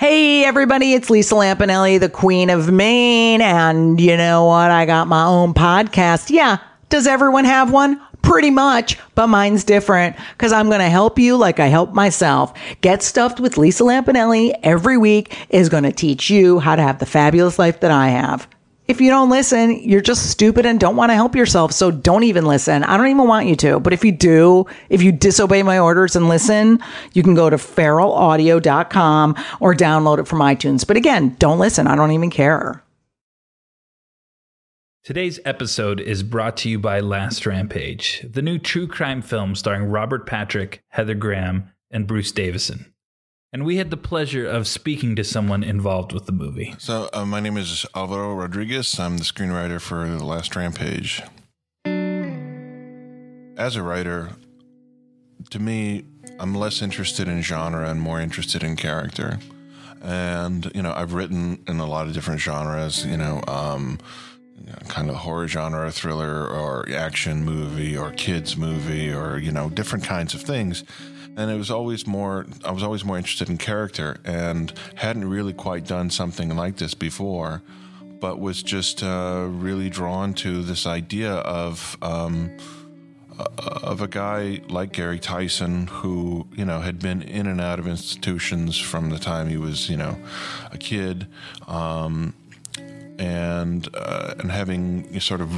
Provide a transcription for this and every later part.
Hey, everybody, it's Lisa Lampanelli, the Queen of Mean. And you know what? I got my own podcast. Yeah. Does everyone have one? Pretty much, but mine's different because I'm going to help you like I help myself. Get Stuffed with Lisa Lampanelli every week is going to teach you how to have the fabulous life that I have. If you don't listen, you're just stupid and don't want to help yourself. So don't even listen. I don't even want you to. But if you do, if you disobey my orders and listen, you can go to feralaudio.com or download it from iTunes. But again, don't listen. I don't even care. Today's episode is brought to you by Last Rampage, the new true crime film starring Robert Patrick, Heather Graham, and Bruce Davison and we had the pleasure of speaking to someone involved with the movie. So, uh, my name is Alvaro Rodriguez. I'm the screenwriter for The Last Rampage. As a writer, to me, I'm less interested in genre and more interested in character. And, you know, I've written in a lot of different genres, you know, um, you know, kind of horror genre, thriller, or action movie, or kids movie, or, you know, different kinds of things and it was always more i was always more interested in character and hadn't really quite done something like this before but was just uh, really drawn to this idea of um, of a guy like Gary Tyson who you know had been in and out of institutions from the time he was you know a kid um, and uh, and having sort of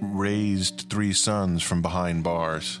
raised three sons from behind bars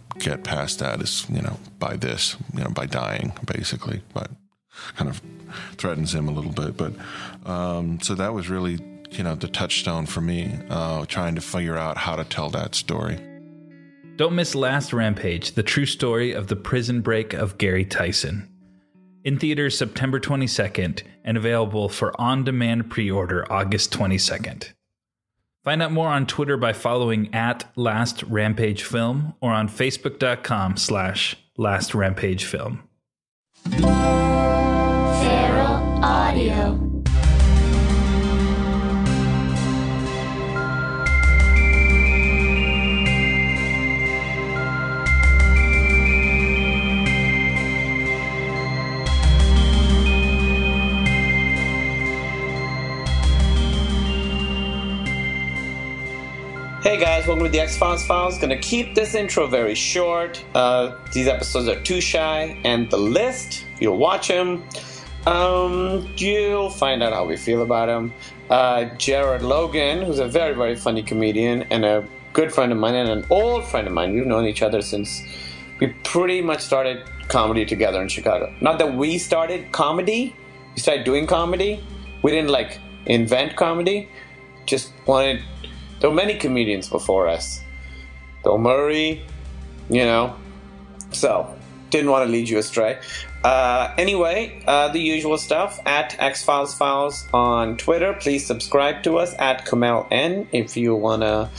get past that is, you know, by this, you know, by dying, basically. But kind of threatens him a little bit. But um, so that was really, you know, the touchstone for me, uh, trying to figure out how to tell that story. Don't miss Last Rampage, the true story of the prison break of Gary Tyson. In theaters September 22nd and available for on demand pre order August 22nd. Find out more on Twitter by following at Last Rampage Film or on Facebook.com slash Last Rampage Film. Feral Audio. Hey guys, welcome to the X Files Files. Gonna keep this intro very short. Uh, these episodes are 2Shy, and the list, you'll watch them, um, you'll find out how we feel about him. Uh, Jared Logan, who's a very, very funny comedian and a good friend of mine and an old friend of mine. We've known each other since we pretty much started comedy together in Chicago. Not that we started comedy, we started doing comedy. We didn't like invent comedy, just wanted there were many comedians before us. Bill Murray, you know. So, didn't want to lead you astray. Uh, anyway, uh, the usual stuff at X Files Files on Twitter. Please subscribe to us at Kumail N if you want to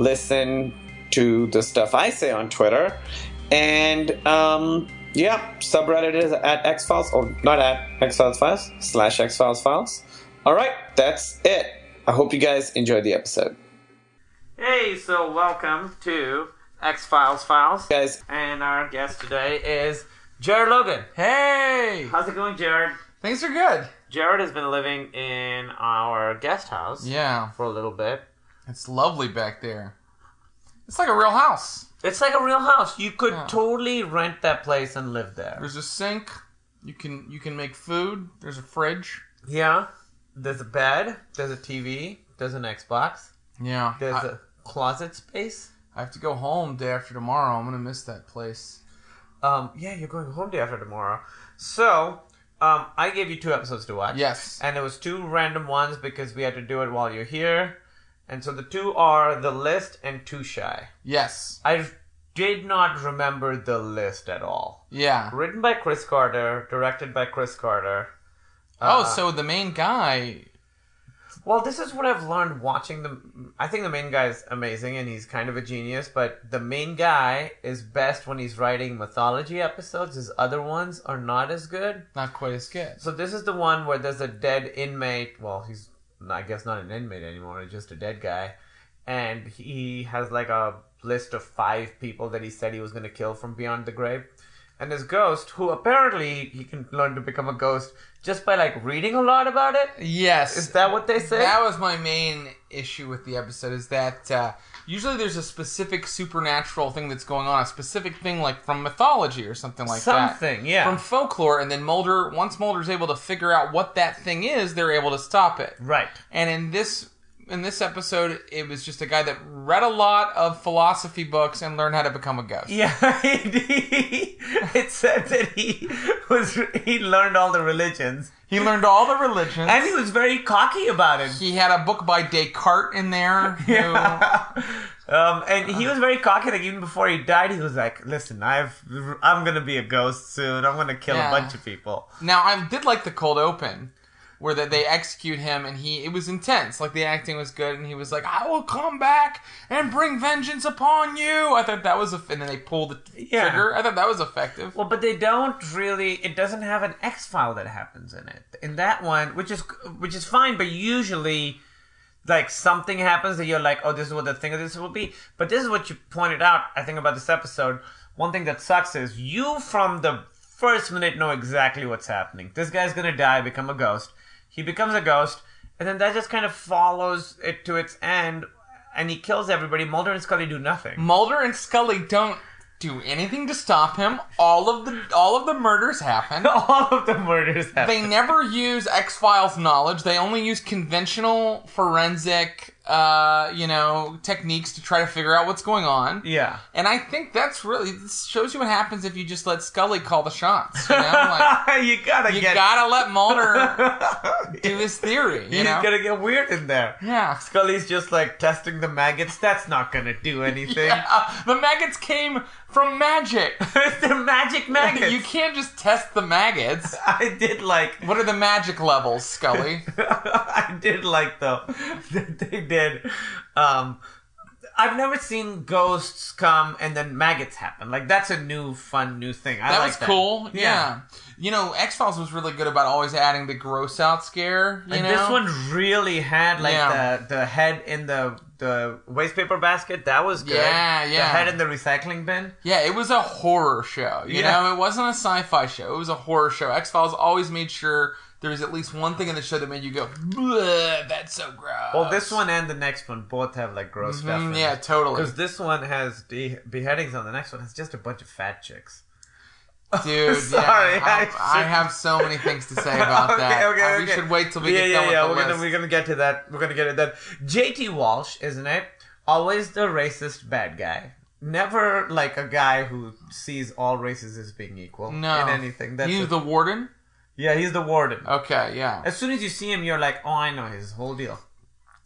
listen to the stuff I say on Twitter. And um, yeah, subreddit is at X Files, or not at X Files Files, slash X Files Files. All right, that's it. I hope you guys enjoyed the episode. Hey, so welcome to X Files Files, guys. And our guest today is Jared Logan. Hey! How's it going, Jared? Things are good. Jared has been living in our guest house Yeah. for a little bit. It's lovely back there. It's like a real house. It's like a real house. You could Yeah. totally rent that place and live there. There's a sink. You can you can make food. There's a fridge. Yeah. There's a bed. There's a TV. There's an Xbox. Yeah. There's I, a closet space. I have to go home day after tomorrow. I'm gonna miss that place. Um, yeah, you're going home day after tomorrow. So, um, I gave you two episodes to watch. Yes. And it was two random ones because we had to do it while you're here. And so the two are The List and 2Shy. Yes. I did not remember The List at all. Yeah. Written by Chris Carter, directed by Chris Carter. oh, Uh, so the main guy. Well, this is what I've learned watching the. I think the main guy is amazing and he's kind of a genius, but the main guy is best when he's writing mythology episodes. His other ones are not as good. Not quite as good. So this is the one where there's a dead inmate. Well, he's I guess not an inmate anymore. He's just a dead guy, and he has like a list of five people that he said he was going to kill from beyond the grave. And his ghost, who apparently he can learn to become a ghost just by like reading a lot about it. Yes. Is that what they say? That was my main issue with the episode is that uh, usually there's a specific supernatural thing that's going on, a specific thing like from mythology or something like that. Something, yeah. From folklore, and then Mulder, once Mulder's able to figure out what that thing is, they're able to stop it. right. And in this in this episode, it was just a guy that read a lot of philosophy books and learned how to become a ghost. Yeah, he, it said that he was he learned all the religions, He learned all the religions. and he was very cocky about it. he had a book by Descartes in there. who- Um, and he was very cocky. Like even before he died, he was like, "Listen, I've I'm gonna be a ghost soon. I'm gonna kill Yeah. a bunch of people." Now I did like the cold open, where that they execute him and he it was intense. Like the acting was good, and he was like, "I will come back and bring vengeance upon you." I thought that was a and then they pulled the Yeah. trigger. I thought that was effective. Well, but they don't really. It doesn't have an X file that happens in it. In that one, which is which is fine, but usually. Like something happens that you're like, oh, this is what the thing of this will be. But this is what you pointed out, I think, about this episode. One thing that sucks is you, from the first minute, know exactly what's happening. This guy's gonna die, become a ghost. He becomes a ghost, and then that just kind of follows it to its end, and he kills everybody. Mulder and Scully do nothing. Mulder and Scully don't do anything to stop him. All of the all of the murders happen. All of the murders happen. They never use X Files knowledge. They only use conventional forensic, uh, you know, techniques to try to figure out what's going on. yeah. And I think that's really this shows you what happens if you just let Scully call the shots. You know, like you gotta you get. gotta let Mulder do his theory. You He's know, gonna get weird in there. yeah. Scully's just like testing the maggots. That's not gonna do anything. Uh, the maggots came from magic. They're magic maggots. you can't just test the maggots. I did like. What are the magic levels, Scully? I did like though they did. Um, I've never seen ghosts come and then maggots happen. Like that's a new fun new thing. I That like was cool. Yeah. Yeah. You know, X Files was really good about always adding the gross out scare. You And know, this one really had like Yeah. the the head in the the waste paper basket. That was good. Yeah, The yeah. head in the recycling bin. yeah, it was a horror show. You Yeah. know, it wasn't a sci-fi show. It was a horror show. X Files always made sure there was at least one thing in the show that made you go, "That's so gross." Well, this one and the next one both have like gross stuff. Mm, in yeah, it. totally, Because this one has de- beheadings on the next one has just a bunch of fat chicks. dude. Sorry, yeah, I, I I shouldn't- have so many things to say about okay, that. okay, Uh, okay. We should wait till we yeah, get yeah, done yeah. with We're the gonna list. we're gonna get to that. We're gonna get to that. J.T. Walsh, isn't it? Always the racist bad guy. Never like a guy who sees all races as being equal no, in anything. That's he's it. the warden. Yeah, he's the warden. Okay, yeah. As soon as you see him, you're like, oh, I know his whole deal.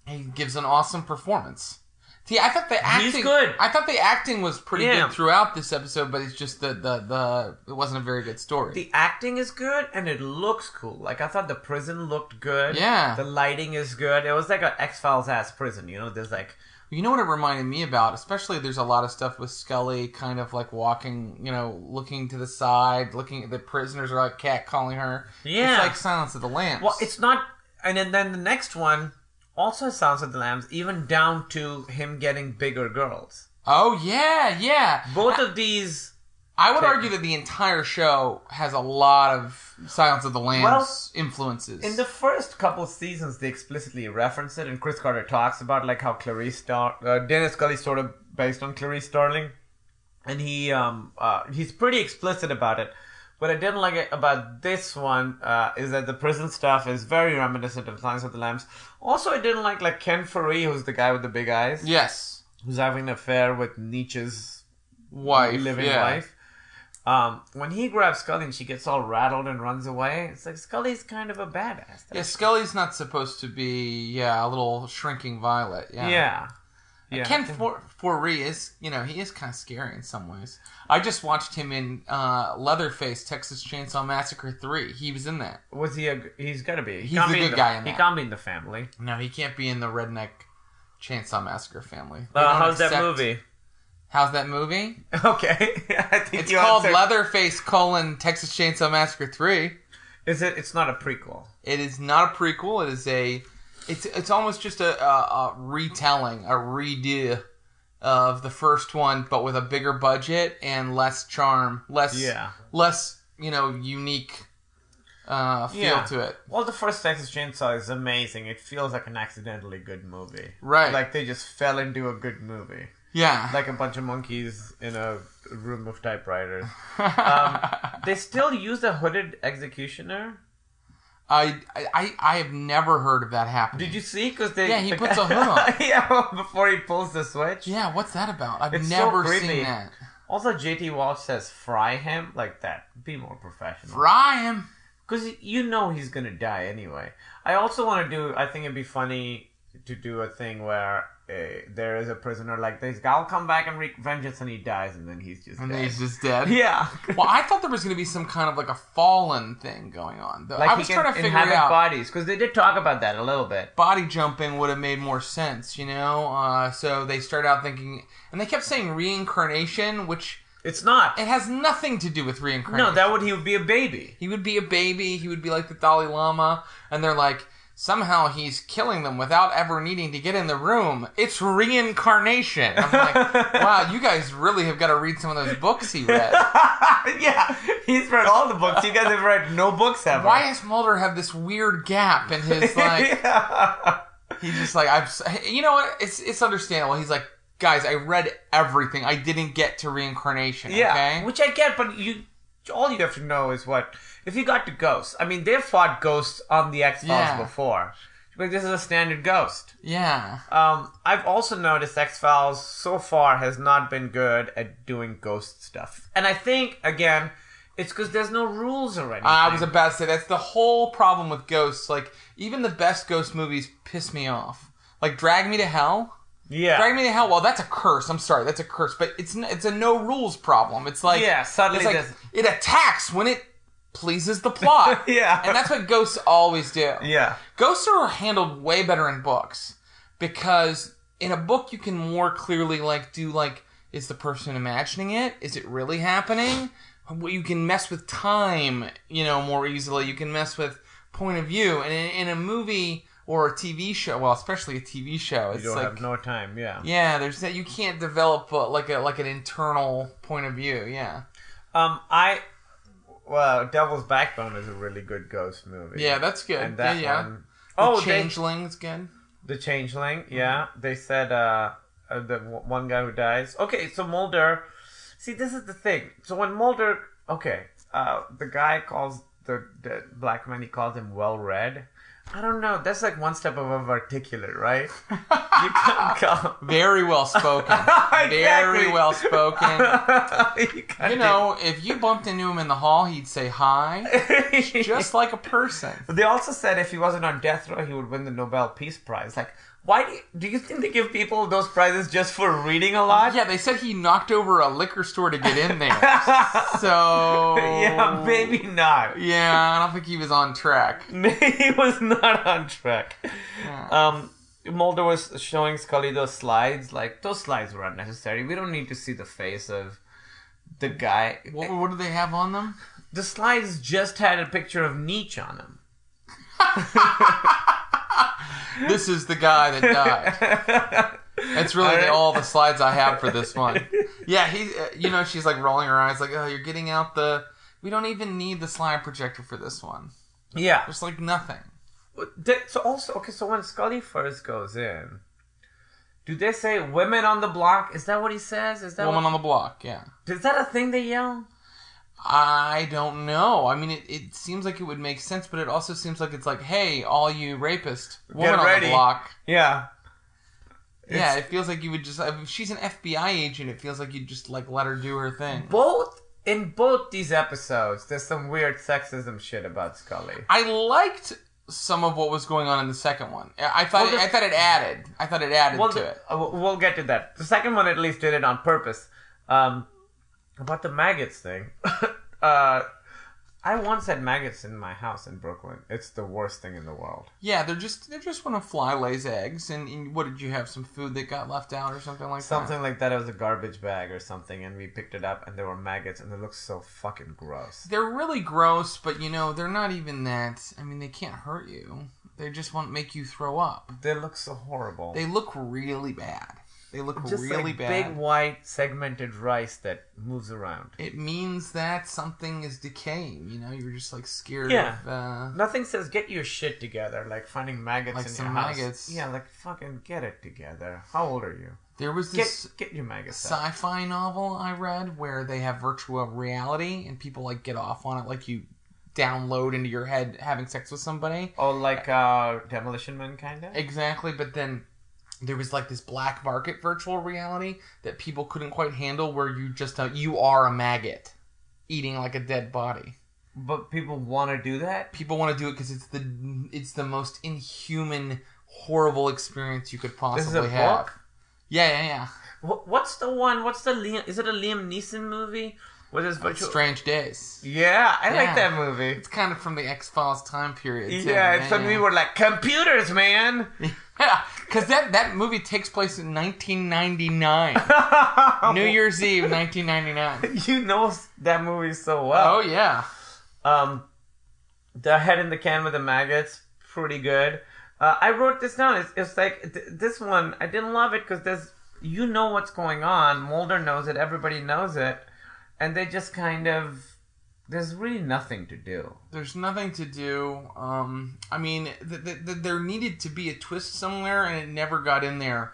he gives an awesome performance. See, I thought the acting. He's good. I thought the acting was pretty Yeah. good throughout this episode, but it's just the the the it wasn't a very good story. The acting is good and it looks cool. Like I thought the prison looked good. Yeah. The lighting is good. It was like an X Files ass prison. You know, there's like you know what it reminded me about? Especially there's a lot of stuff with Scully kind of like walking, you know, looking to the side, looking at the prisoners are like cat calling her. Yeah. It's like Silence of the Lambs. well, it's not. And then, then the next one also has Sounds of the Lambs, even down to him getting bigger girls. Oh yeah, yeah. Both of these. I would argue that the entire show has a lot of Silence of the Lambs Well, influences. In the first couple seasons, they explicitly reference it, and Chris Carter talks about like how Clarice Star, uh, Dennis Scully's sort of based on Clarice Starling, and he um uh, he's pretty explicit about it. What I didn't like about this one uh, is that the prison stuff is very reminiscent of Silence of the Lambs. Also, I didn't like like Ken Foree, who's the guy with the big eyes. yes. who's having an affair with Neech's Wife, living yeah. wife. Um, when he grabs Scully and she gets all rattled and runs away, it's like Scully's kind of a badass. Yeah, Scully's not supposed to be, yeah, a little shrinking violet. Yeah. yeah. Yeah. Ken For- Foree is, you know, he is kind of scary in some ways. I just watched him in uh, Leatherface, Texas Chainsaw Massacre 3. He was in that. Was he a? He's got to be. He He's can't the be good the, guy in He can't be in the family. No, he can't be in the redneck Chainsaw Massacre family. Uh, how's that movie? How's that movie? Okay, I think It's called answered- Leatherface colon Texas Chainsaw Massacre 3. Is it? It's not a prequel. It is not a prequel. It is a. It's it's almost just a, a, a retelling, a redo of the first one, but with a bigger budget and less charm, less Yeah. less you know unique uh, feel Yeah. to it. Well, the first Texas Chainsaw is amazing. It feels like an accidentally good movie. Right. Like they just fell into a good movie. Yeah, Like a bunch of monkeys in a room of typewriters. um, they still use the hooded executioner. I, I I have never heard of that happening. Did you see? Because they Yeah, he puts a hood on. yeah, before he pulls the switch. Yeah, what's that about? I've It's never creepy. seen that. Also, JT Walsh says fry him like that. Be more professional. Fry him. Because you know he's gonna die anyway. I also want to do. I think it'd be funny to do a thing where uh, there is a prisoner like this. I'll come back and wreak vengeance, and he dies, and then he's just And dead. he's just dead. yeah. Well, I thought there was going to be some kind of like a fallen thing going on. Though like I he was trying to figure out. bodies because they did talk about that a little bit. body jumping would have made more sense, you know. Uh, so they started out thinking, and they kept saying reincarnation, which It's not. it has nothing to do with reincarnation. No, that would he would be a baby. he would be a baby. He would be like the Dalai Lama, and they're like. Somehow he's killing them without ever needing to get in the room. It's reincarnation. I'm like, wow, you guys really have got to read some of those books he read. yeah, he's read all the books. You guys have read no books ever. Why does Mulder have this weird gap in his like? He's just like I'm. You know what? It's it's understandable. He's like, guys, I read everything. I didn't get to reincarnation. Yeah, Okay. which I get, but you all you have to know is what if you got to ghosts. I mean, they've fought ghosts on the X Files Yeah. before. Like this is a standard ghost. Yeah. Um, I've also noticed X Files so far has not been good at doing ghost stuff, and I think again, it's because there's no rules or anything. I was about to say that's the whole problem with ghosts. Like even the best ghost movies piss me off. Like Drag Me to Hell. yeah, Drag Me to Hell. Well, that's a curse. I'm sorry, that's a curse. But it's n- it's a no rules problem. It's like Yeah, suddenly like it attacks when it pleases the plot. Yeah. and that's what ghosts always do. yeah, Ghosts are handled way better in books because in a book you can more clearly like do like is the person imagining it? Is it really happening? You can mess with time, you know, more easily. You can mess with point of view, and in, in a movie or a TV show, well, especially a TV show, it's you don't like have no time. Yeah. yeah, there's that you can't develop uh, like a like an internal point of view. Yeah, Um, I well, Devil's Backbone is a really good ghost movie. yeah, that's good. and that yeah, yeah. one. The Oh, they, Changeling's good. the Changeling. Yeah, they said uh, uh, the one guy who dies. Okay, so Mulder. See, this is the thing. So when Mulder, okay, uh, the guy calls the, the black man. He calls him well read. I don't know. That's like one step above articulate, right? you can't call. Very well spoken. Very Exactly. well spoken. you, You know, if you bumped into him in the hall, he'd say hi, just like a person. But they also said if he wasn't on death row, he would win the Nobel Peace Prize. Like, why do you, do you think they give people those prizes just for reading a lot? Yeah, they said he knocked over a liquor store to get in there. So yeah, maybe not. Yeah, I don't think he was on track. he was not on track. Um, Mulder was showing Scully those slides. Like those slides were unnecessary. We don't need to see the face of the guy. What, what do they have on them? The slides just had a picture of Neech on them. This is the guy that died. That's really the, all the slides I have for this one. Yeah, he. uh, You know, she's like rolling her eyes, like, "Oh, you're getting out the. We don't even need the slide projector for this one. Yeah. There's like nothing." So also, okay, so when Scully first goes in, do they say "women on the block"? Is that what he says? Is that Woman what, on the block. Yeah. is that a thing they yell? I don't know. I mean, it, it seems like it would make sense, but it also seems like it's like, hey, all you rapist, woman on ready. the block. Yeah. Yeah, it feels like you would just. If she's an FBI agent, it feels like you'd just like let her do her thing. both in both these episodes, there's some weird sexism shit about Scully. I liked some of what was going on in the second one. I I thought Well, the- I thought it added. I thought it added Well, to it. uh, we'll get to that. The second one at least did it on purpose. Um, about the maggots thing. uh, I once had maggots in my house in Brooklyn. It's the worst thing in the world. Yeah, they're just they're just when a fly lays eggs, and, and what did you have? Some food that got left out or something like that? Something like that. It was a garbage bag or something, and we picked it up, and there were maggots, and they looked so fucking gross. They're really gross, but you know they're not even that. I mean, they can't hurt you. They just won't make you throw up. They look so horrible. They look really bad. They look just really like bad. big white segmented rice that moves around. it means that something is decaying. You know, you're just like scared Yeah. of. Uh, Nothing says get your shit together, like finding maggots Like in some your house. maggots. Yeah, like fucking get it together. How old are you? there was Get this get your maggots. sci-fi novel I read where they have virtual reality and people like get off on it, like you download into your head having sex with somebody. Oh, like uh, Demolition Man, kind of. Exactly, but then there was like this black market virtual reality that people couldn't quite handle, where you just uh, you are a maggot eating like a dead body. But people want to do that. People want to do it because it's the it's the most inhuman, horrible experience you could This is possibly a have. book. Yeah, yeah, yeah. Wh- What's the one? What's the Liam? Is it a Liam Neeson movie? With his virtual? Strange Days. Yeah, I Yeah. like that movie. It's kind of from the X Files time period. too. Yeah, and some we were like computers, man. Yeah, because that, that movie takes place in 1999. New Year's Eve, 1999. you know that movie so well. Oh, yeah. Um, the head in the can with the maggots, pretty good. Uh, I wrote this down. It's, it's like th- this one. I didn't love it because there's you know what's going on. Mulder knows it. Everybody knows it, and they just kind of there's really nothing to do. There's nothing to do. Um, I mean, th- th- th- there needed to be a twist somewhere, and it never got in there.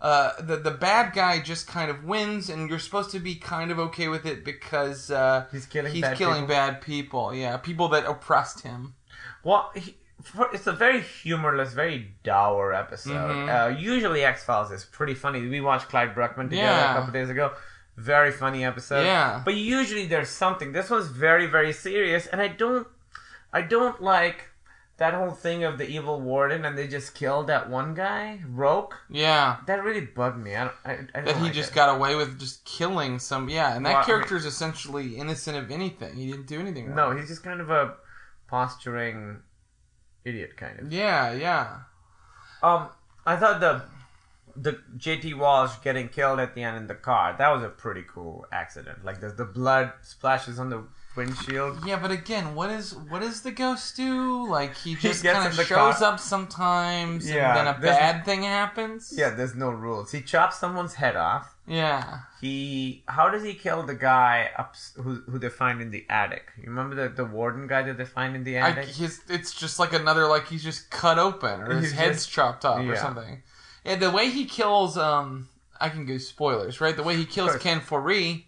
Uh, the the bad guy just kind of wins, and you're supposed to be kind of okay with it because uh, He's killing he's bad killing people. bad people. Yeah, people that oppressed him. Well, he, for, it's a very humorless, very dour episode. Mm-hmm. Uh, usually, X Files is pretty funny. We watched Clyde Bruckman together Yeah. a couple days ago. Very funny episode. Yeah. But usually there's something. This one's very, very serious, and I don't, I don't like that whole thing of the evil warden and they just killed that one guy, Roque. Yeah. That really bugged me. I don't, I, I don't that he like just it. got away with just killing some yeah and that Well, character is essentially innocent of anything he didn't do anything wrong. No, he's just kind of a posturing idiot, kind of. yeah yeah Um, I thought the the JT Walsh getting killed at the end in the car that was a pretty cool accident. Like the the blood splashes on the windshield. yeah but again what is what does the ghost do like he just kind of shows car. up sometimes Yeah, and then a bad thing happens Yeah, there's no rules. He chops someone's head off. yeah He how does he kill the guy up who who they find in the attic? You remember the the warden guy that they find in the I, attic? his, it's just like another like he's just cut open or his He's head's just- chopped off or something and the way he kills um i can give spoilers right the way he kills ken Foree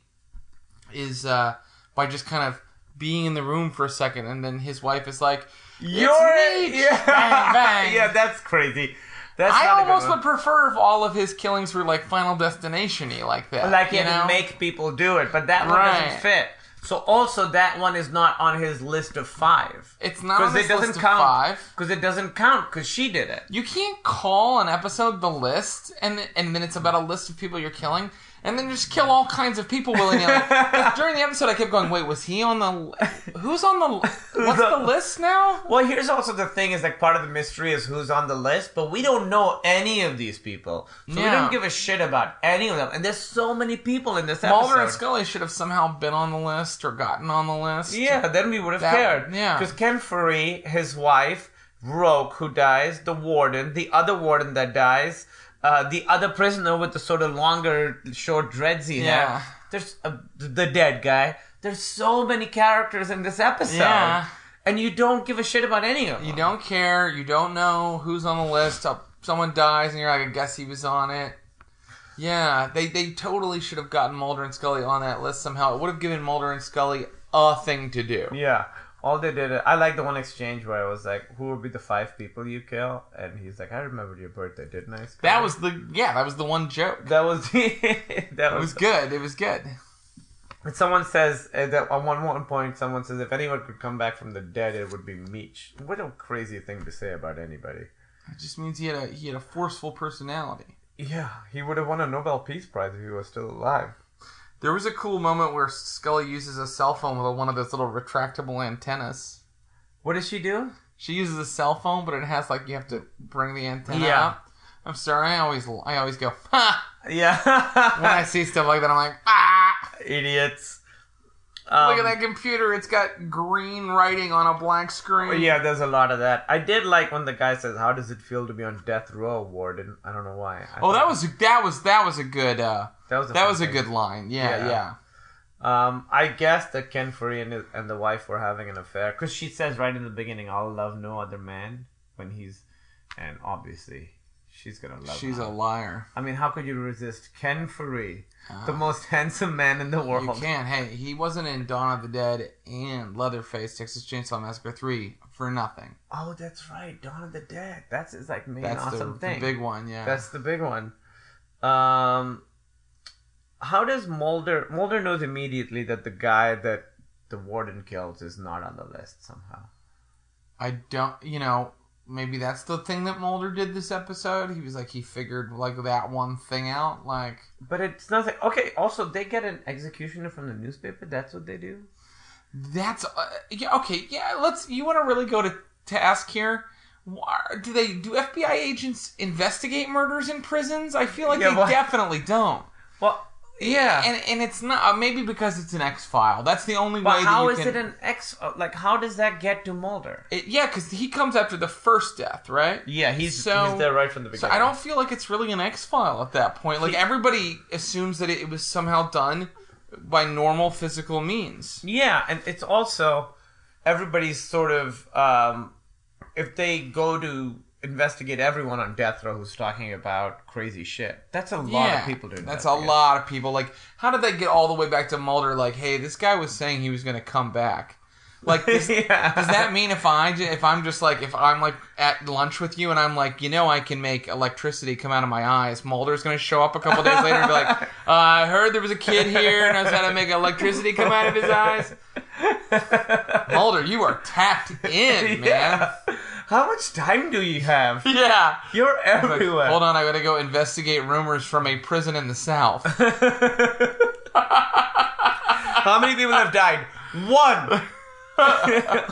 is uh by just kind of being in the room for a second and then his wife is like You're yeah, Bang, bang. yeah, that's crazy. That's I not a good almost would prefer if all of his killings were like Final Destination-y like that. like you know? make people do it, but that one Right. doesn't fit. So also that one is not on his list of five It's not on because this it doesn't list of count. five. Because it doesn't count because she did it. You can't call an episode the list, and and then it's about a list of people you're killing, and then just kill all kinds of people willy nilly. During the episode, I kept going, "Wait, was he on the? Who's on the? What's the list now?" Well, here's also the thing: is like part of the mystery is who's on the list, but we don't know any of these people, so we don't give a shit about any of them. And there's so many people in this episode. Mulder and Scully should have somehow been on the list or gotten on the list. Yeah, then we would have That- cared. yeah. Because Ken Foree, his wife, Roque, who dies, the warden, the other warden that dies, uh, the other prisoner with the sort of longer, short dreadsy Yeah. hair. There's uh, the dead guy. There's so many characters in this episode. Yeah. And you don't give a shit about any of them. You don't care. You don't know who's on the list. Uh, Someone dies, and you're like, I guess he was on it. Yeah, they they totally should have gotten Mulder and Scully on that list somehow. It would have given Mulder and Scully a thing to do. Yeah. All they did, I like the one exchange where I was like, "Who would be the five people you kill?" And he's like, "I remembered your birthday, didn't I?" Scott?" That was the yeah, that was the one joke. that was that It was good. It was good. And someone says uh, that on one one point, someone says if anyone could come back from the dead, it would be Neech. What a crazy thing to say about anybody. It just means he had a he had a forceful personality. Yeah, he would have won a Nobel Peace Prize if he was still alive. There was a cool moment where Scully uses a cell phone with one of those little retractable antennas. What does she do? She uses a cell phone, but it has like you have to bring the antenna Yeah. up. I'm sorry, I always I always go ha Yeah, when I see stuff like that. I'm like ah. idiots. Look at Um, that computer. It's got green writing on a black screen. Yeah, there's a lot of that. I did like when the guy says, "How does it feel to be on death row, Warden?" I don't know why. I Oh, that was that was that was a good uh that was a that was a thing. good line. Yeah, Yeah. yeah. Um, I guess that Ken Foree and, his, and the wife were having an affair because she says right in the beginning, "I'll love no other man." When he's, and obviously, she's gonna love. She's a liar. I mean, how could you resist Ken Foree, the most handsome man in the world? You can't. Hey, he wasn't in Dawn of the Dead and Leatherface, Texas Chainsaw Massacre 3 for nothing. Oh, that's right, Dawn of the Dead. That's his like main That's the, awesome the thing. big one, yeah. That's the big one. Um, how does Mulder? Mulder knows immediately that the guy that the warden kills is not on the list somehow. I don't, you know, maybe that's the thing that Mulder did this episode. He was like, he figured like that one thing out. Like, But it's nothing. Okay. Also, they get an executioner from the newspaper. That's what they do. that's, uh, yeah, okay, yeah, let's, you want to really go to task here? Do they, do FBI agents investigate murders in prisons? I feel like Yeah, they but- definitely don't. Well, Yeah, and and it's not uh, maybe because it's an X file. That's the only but way. how that is you can, it an X? uh, Like, how does that get to Mulder? It, yeah, because he comes after the first death, right? Yeah, he's So- he's there right from the beginning. So. I don't feel like it's really an X file at that point. Like everybody assumes that it was somehow done by normal physical means. Yeah, and it's also everybody's sort of um, if they go to investigate everyone on death row who's talking about crazy shit. That's a lot yeah, of people to That's a lot of people. Like, how did they get all the way back to Mulder? Like, hey, this guy was saying he was going to come back. Like, does, Yeah. does that mean if I if I'm just like if I'm like at lunch with you and I'm like, you know, I can make electricity come out of my eyes, Mulder's going to show up a couple days later and be like, uh, I heard there was a kid here and knows how to make electricity come out of his eyes. Mulder, you are tapped in, man. Yeah. How much time do you have? Yeah. You're Like, everywhere. Hold on, I gotta go investigate rumors from a prison in the South. How many people have died? One.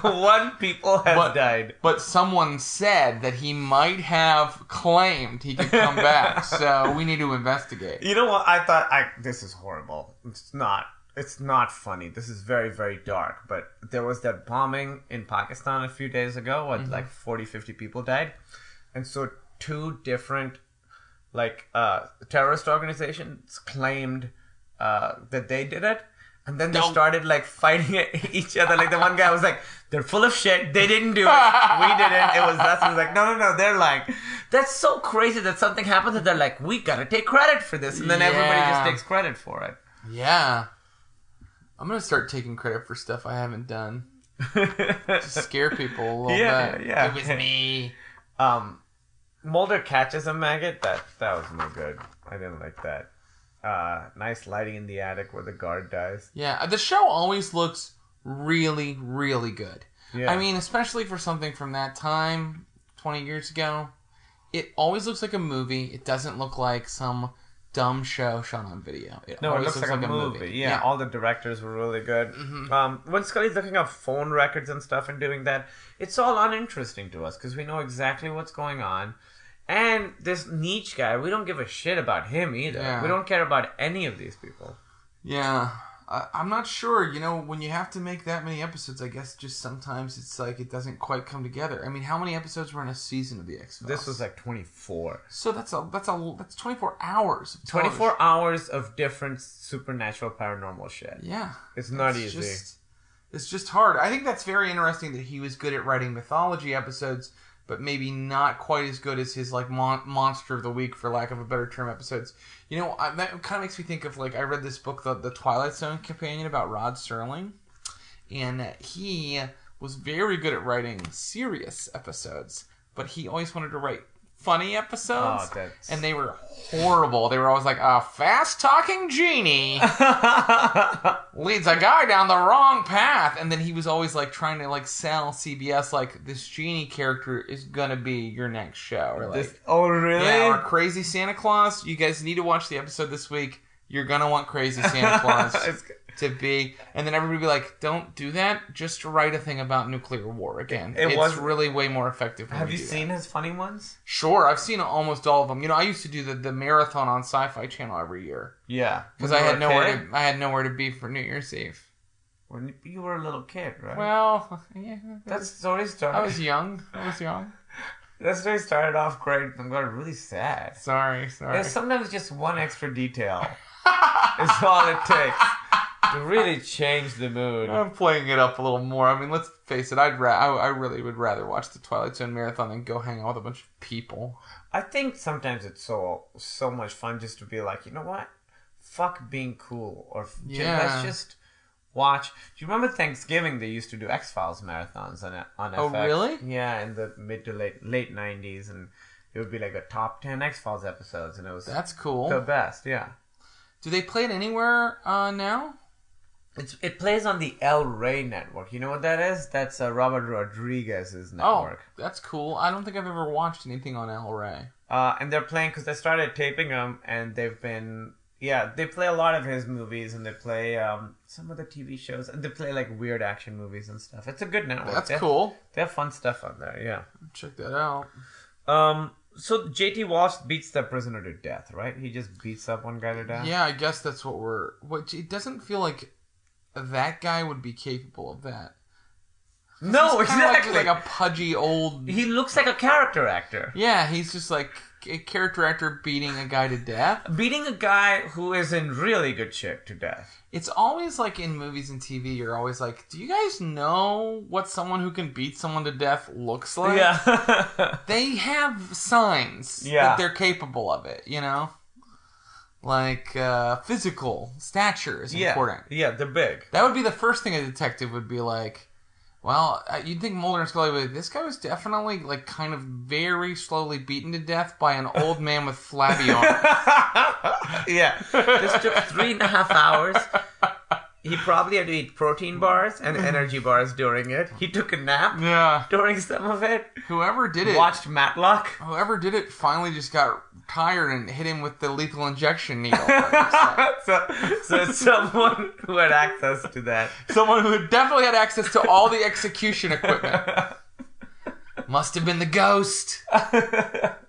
One people has But- died. But someone said that he might have claimed he could come back, so we need to investigate. You know what? I thought I this is horrible. It's not. It's not funny. This is very very dark. But there was that bombing in Pakistan a few days ago. What like 40, 50 people died, and so two different like uh, terrorist organizations claimed uh, that they did it. And then they Don't- started like fighting each other. Like the one guy was like, "They're full of shit. They didn't do it. We did it. It was us." He was like, "No, no, no. They're like, that's so crazy that something happens and they're like, we gotta take credit for this, and then everybody just takes credit for it." Yeah. I'm gonna start taking credit for stuff I haven't done to scare people a little Yeah, bit. yeah. It was me. Um, Mulder catches a maggot. That that was no good. I didn't like that. Uh, nice lighting in the attic where the guard dies. Yeah, the show always looks really, really good. Yeah. I mean, especially for something from that time, 20 years ago, it always looks like a movie. It doesn't look like some dumb show shown on video. It No, it always looks like, a movie. Yeah, all the directors were really good. Mm-hmm. Um, when Scully's looking up phone records and stuff and doing that, it's all uninteresting to us because we know exactly what's going on. And this Neech guy, we don't give a shit about him either. Yeah. We don't care about any of these people. Yeah. I, I'm not sure. You know, when you have to make that many episodes, I guess just sometimes it's like it doesn't quite come together. I mean, how many episodes were in a season of the X Files? This was like 24. so that's a that's a that's 24 hours. Of 24 hours of different supernatural paranormal shit. Yeah. It's not It's easy. Just, it's just hard. I think that's very interesting that he was good at writing mythology episodes, but maybe not quite as good as his like mon- monster of the week, for lack of a better term, episodes. You know, I, that kind of makes me think of like I read this book, the the Twilight Zone Companion, about Rod Serling, and he was very good at writing serious episodes, but he always wanted to write funny episodes, Oh, that's- and they were horrible. They were always like a fast talking genie leads a guy down the wrong path, and then he was always like trying to like sell CBS like this genie character is gonna be your next show, or like This, oh really? yeah, or Crazy Santa Claus. You guys need to watch the episode this week. You're gonna want Crazy Santa Claus It's- to be, and then everybody be like, "Don't do that. Just write a thing about nuclear war again. It it's was- really way more effective." when Have you do that." seen his funny ones? Sure, I've seen almost all of them. You know, I used to do the, the marathon on Sci-Fi Channel every year Yeah, because I had nowhere kid? to I had nowhere to be for New Year's Eve. When you were a little kid, right? Well, yeah, that story started. I was young. I was young. that story started off great. I'm going really sad. Sorry, sorry. There's sometimes just one extra detail. is all it takes to really change the mood. I'm playing it up a little more. I mean, let's face it. I'd ra- I, I really would rather watch the Twilight Zone marathon than go hang out with a bunch of people. I think sometimes it's so so much fun just to be like, you know what? Fuck being cool, or Yeah. let's just watch. Do you remember Thanksgiving? They used to do X Files marathons on on Oh, FX. really? Yeah, in the mid to late late '90s, and it would be like a top ten X Files episodes, and it was That's cool. the best. Yeah, Do they play it anywhere uh, now? It's it plays on the El Rey network. You know what that is? That's uh, Robert Rodriguez's network. Oh, network. that's cool. I don't think I've ever watched anything on El Rey. Uh, and they're playing because they started taping them, and they've been yeah they play a lot of his movies, and they play um, some of the TV shows, and they play like weird action movies and stuff. It's a good network. That's They have- cool. They have fun stuff on there. Yeah. Check that out. Um. So JT Walsh beats the prisoner to death, right? He just beats up one guy to death. Yeah, I guess that's what we're. Which it doesn't feel like that guy would be capable of that. No, He's kinda like- exactly. Like, a pudgy old. he looks like a character actor. Yeah, he's just like a character actor beating a guy to death. Beating a guy who is in really good shape to death. It's always like in movies and TV, you're always like, do you guys know what someone who can beat someone to death looks like? Yeah. They have signs Yeah. that they're capable of it, you know? Like uh, physical stature is yeah. important. Yeah, they're big. That would be the first thing a detective would be like. Well, uh, you'd think Mulder and Scully would. This guy was definitely like kind of very slowly beaten to death by an old man with flabby arms. yeah. This took three and a half hours. He probably had to eat protein bars and mm-hmm. energy bars during it. He took a nap yeah. during some of it. Whoever did it, Watched Matlock. whoever did it, finally just got tired and hit him with the lethal injection needle. so, so someone who had access to that. Someone who definitely had access to all the execution equipment. Must have been the ghost.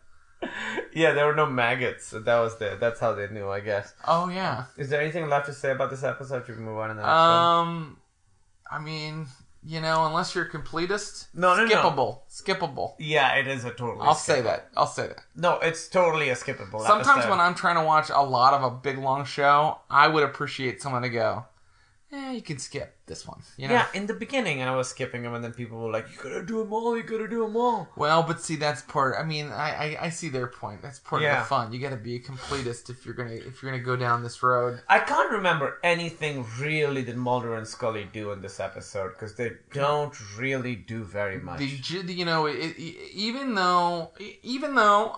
Yeah, there were no maggots. So that was the. That's how they knew, I guess. Oh yeah. Is there anything left to say about this episode? Should we move on to the next one? Um, I mean, you know, unless you're a completist, No, no, no. skippable, skippable. Yeah, it is a totally. I'll say that. I'll say that. No, it's totally a skippable. Sometimes episode. when I'm trying to watch a lot of a big long show, I would appreciate someone to go, "Eh, you can skip this one." You know. Yeah, in the beginning I was skipping them, and then people were like, "You gotta do them all. You gotta do them all." Well, but see, that's part. I mean, I, I, I see their point. That's part of the fun. You got to be a completist if you're gonna if you're gonna go down this road. I can't remember anything really that Mulder and Scully do in this episode because they don't really do very much. The you know, it, it, even though even though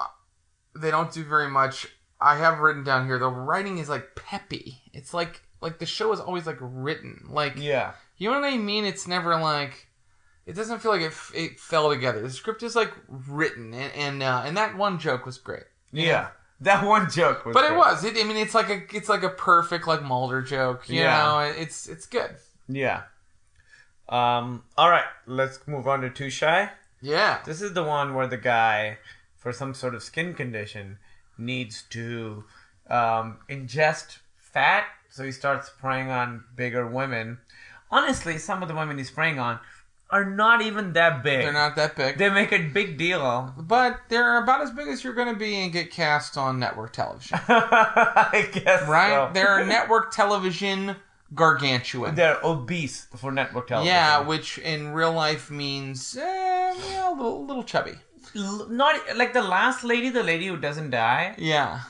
they don't do very much, I have written down here the writing is like peppy. It's like like the show is always like written like yeah, you know what I mean. It's never like it doesn't feel like it, f- it fell together. The script is like written, and and, uh, and that one joke was great. yeah. That one joke was. But it was. It, I mean, it's like a it's like a perfect like Mulder joke. You Yeah. know, it's it's good. Yeah. Um. All right. Let's move on to 2Shy. Yeah. This is the one where the guy, for some sort of skin condition, needs to um, ingest fat, so he starts preying on bigger women. Honestly, some of the women he's preying on are not even that big. They're not that big, They make a big deal. but they're about as big as you're going to be and get cast on network television, I guess. right? so. They're network television gargantuan. They're obese for network television. yeah, which in real life means eh, yeah, a little, little chubby. L- not like the last lady, the lady who doesn't die. Yeah.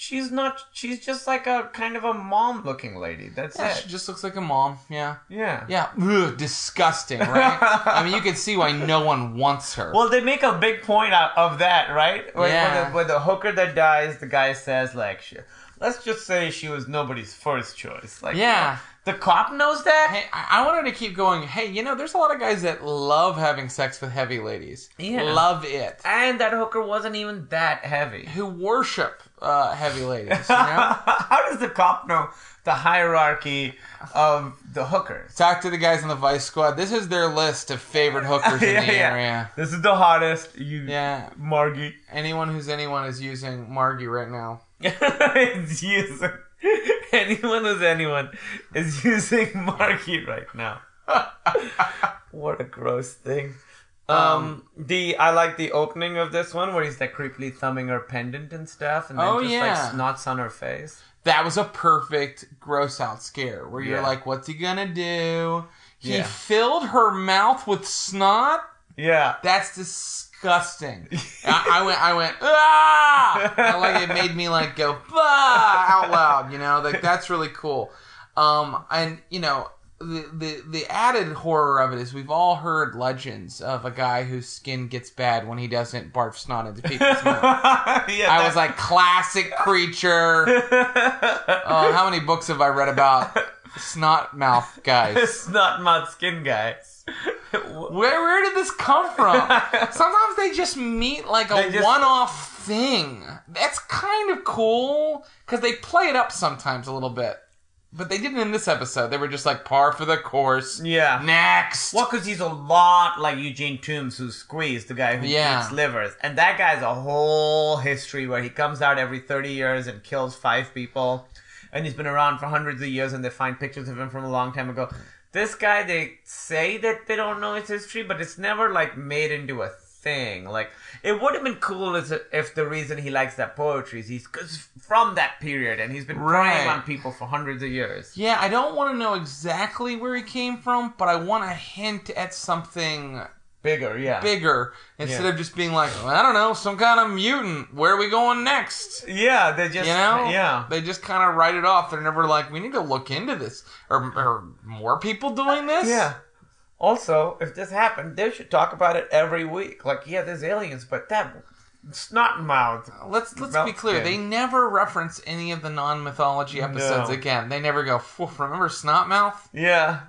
She's not. She's just like a kind of a mom-looking lady. That's Yeah, it. she just looks like a mom. Yeah. yeah. Yeah. Ugh, disgusting, right? I mean, you can see why no one wants her. Well, they make a big point out of that, right? When, Yeah. when, the, when the hooker that dies, the guy says like, "Let's just say she was nobody's first choice." Like, Yeah. the cop knows that. Hey, I I wanted to keep going. Hey, you know, there's a lot of guys that love having sex with heavy ladies. Yeah. Love it. And that hooker wasn't even that heavy. Who worship uh, heavy ladies, you know? How does the cop know the hierarchy of the hookers? Talk to the guys in the Vice Squad. This is their list of favorite hookers in the yeah. area. This is the hottest. You, Yeah. Margie. Anyone who's anyone is using Margie right now. It's using anyone who's anyone is using Margie right now. what a gross thing. Um, the I like the opening of this one where he's like creepily thumbing her pendant and stuff, and then Oh, just yeah. like snots on her face. That was a perfect gross out scare where you're Yeah. like, what's he gonna do? He Yeah. filled her mouth with snot? Yeah, That's disgusting. I, I went, I went, ah! And, like it made me like go bah! out loud. You know, like that's really cool. Um, and you know, the, the the added horror of it is we've all heard legends of a guy whose skin gets bad when he doesn't barf snot into people's mouth. yeah. I was like, classic creature. Oh, how many books have I read about snot mouth guys? snot mouth skin guys. Where where did this come from? Sometimes they just meet like a just- one-off thing. That's kind of cool because they play it up sometimes a little bit. But they didn't in this episode. They were just like par for the course. Yeah. Next. Well, because he's a lot like Eugene Tooms, who squeezed the guy who Yeah. eats livers. And that guy's a whole history where he comes out every 30 years and kills five people. And he's been around for hundreds of years, and they find pictures of him from a long time ago. This guy, they say that they don't know his history, but it's never like made into a thing. Like it would have been cool as if the reason he likes that poetry is he's 'cause from that period, and he's been preying on people for hundreds of years. Yeah, I don't want to know exactly where he came from, but I want to hint at something Bigger, yeah. bigger instead Yeah. of just being like, I don't know, some kind of mutant. Where are we going next? Yeah, they just You know? yeah. They just kind of write it off. They're never like, we need to look into this. Or, or more people doing this? Yeah. Also, if this happened, they should talk about it every week. Like, yeah, there's aliens, but that snot mouth. Let's let's be clear. skin. They never reference any of the non mythology episodes No. again. They never go. "Phew, Remember Snotmouth? Yeah.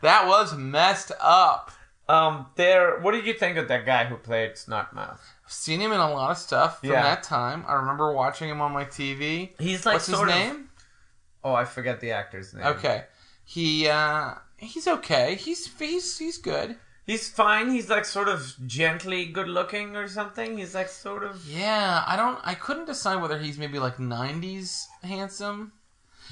That was messed up. Um. There. What did you think of that guy who played Snotmouth? I've seen him in a lot of stuff from Yeah. that time. I remember watching him on my TV. He's like What's his sort of- name? Oh, I forget the actor's name. Okay, he uh he's okay. He's he's he's good. He's fine. He's like sort of gently good looking or something. He's like sort of. Yeah, I don't. I couldn't decide whether he's maybe like '90s handsome.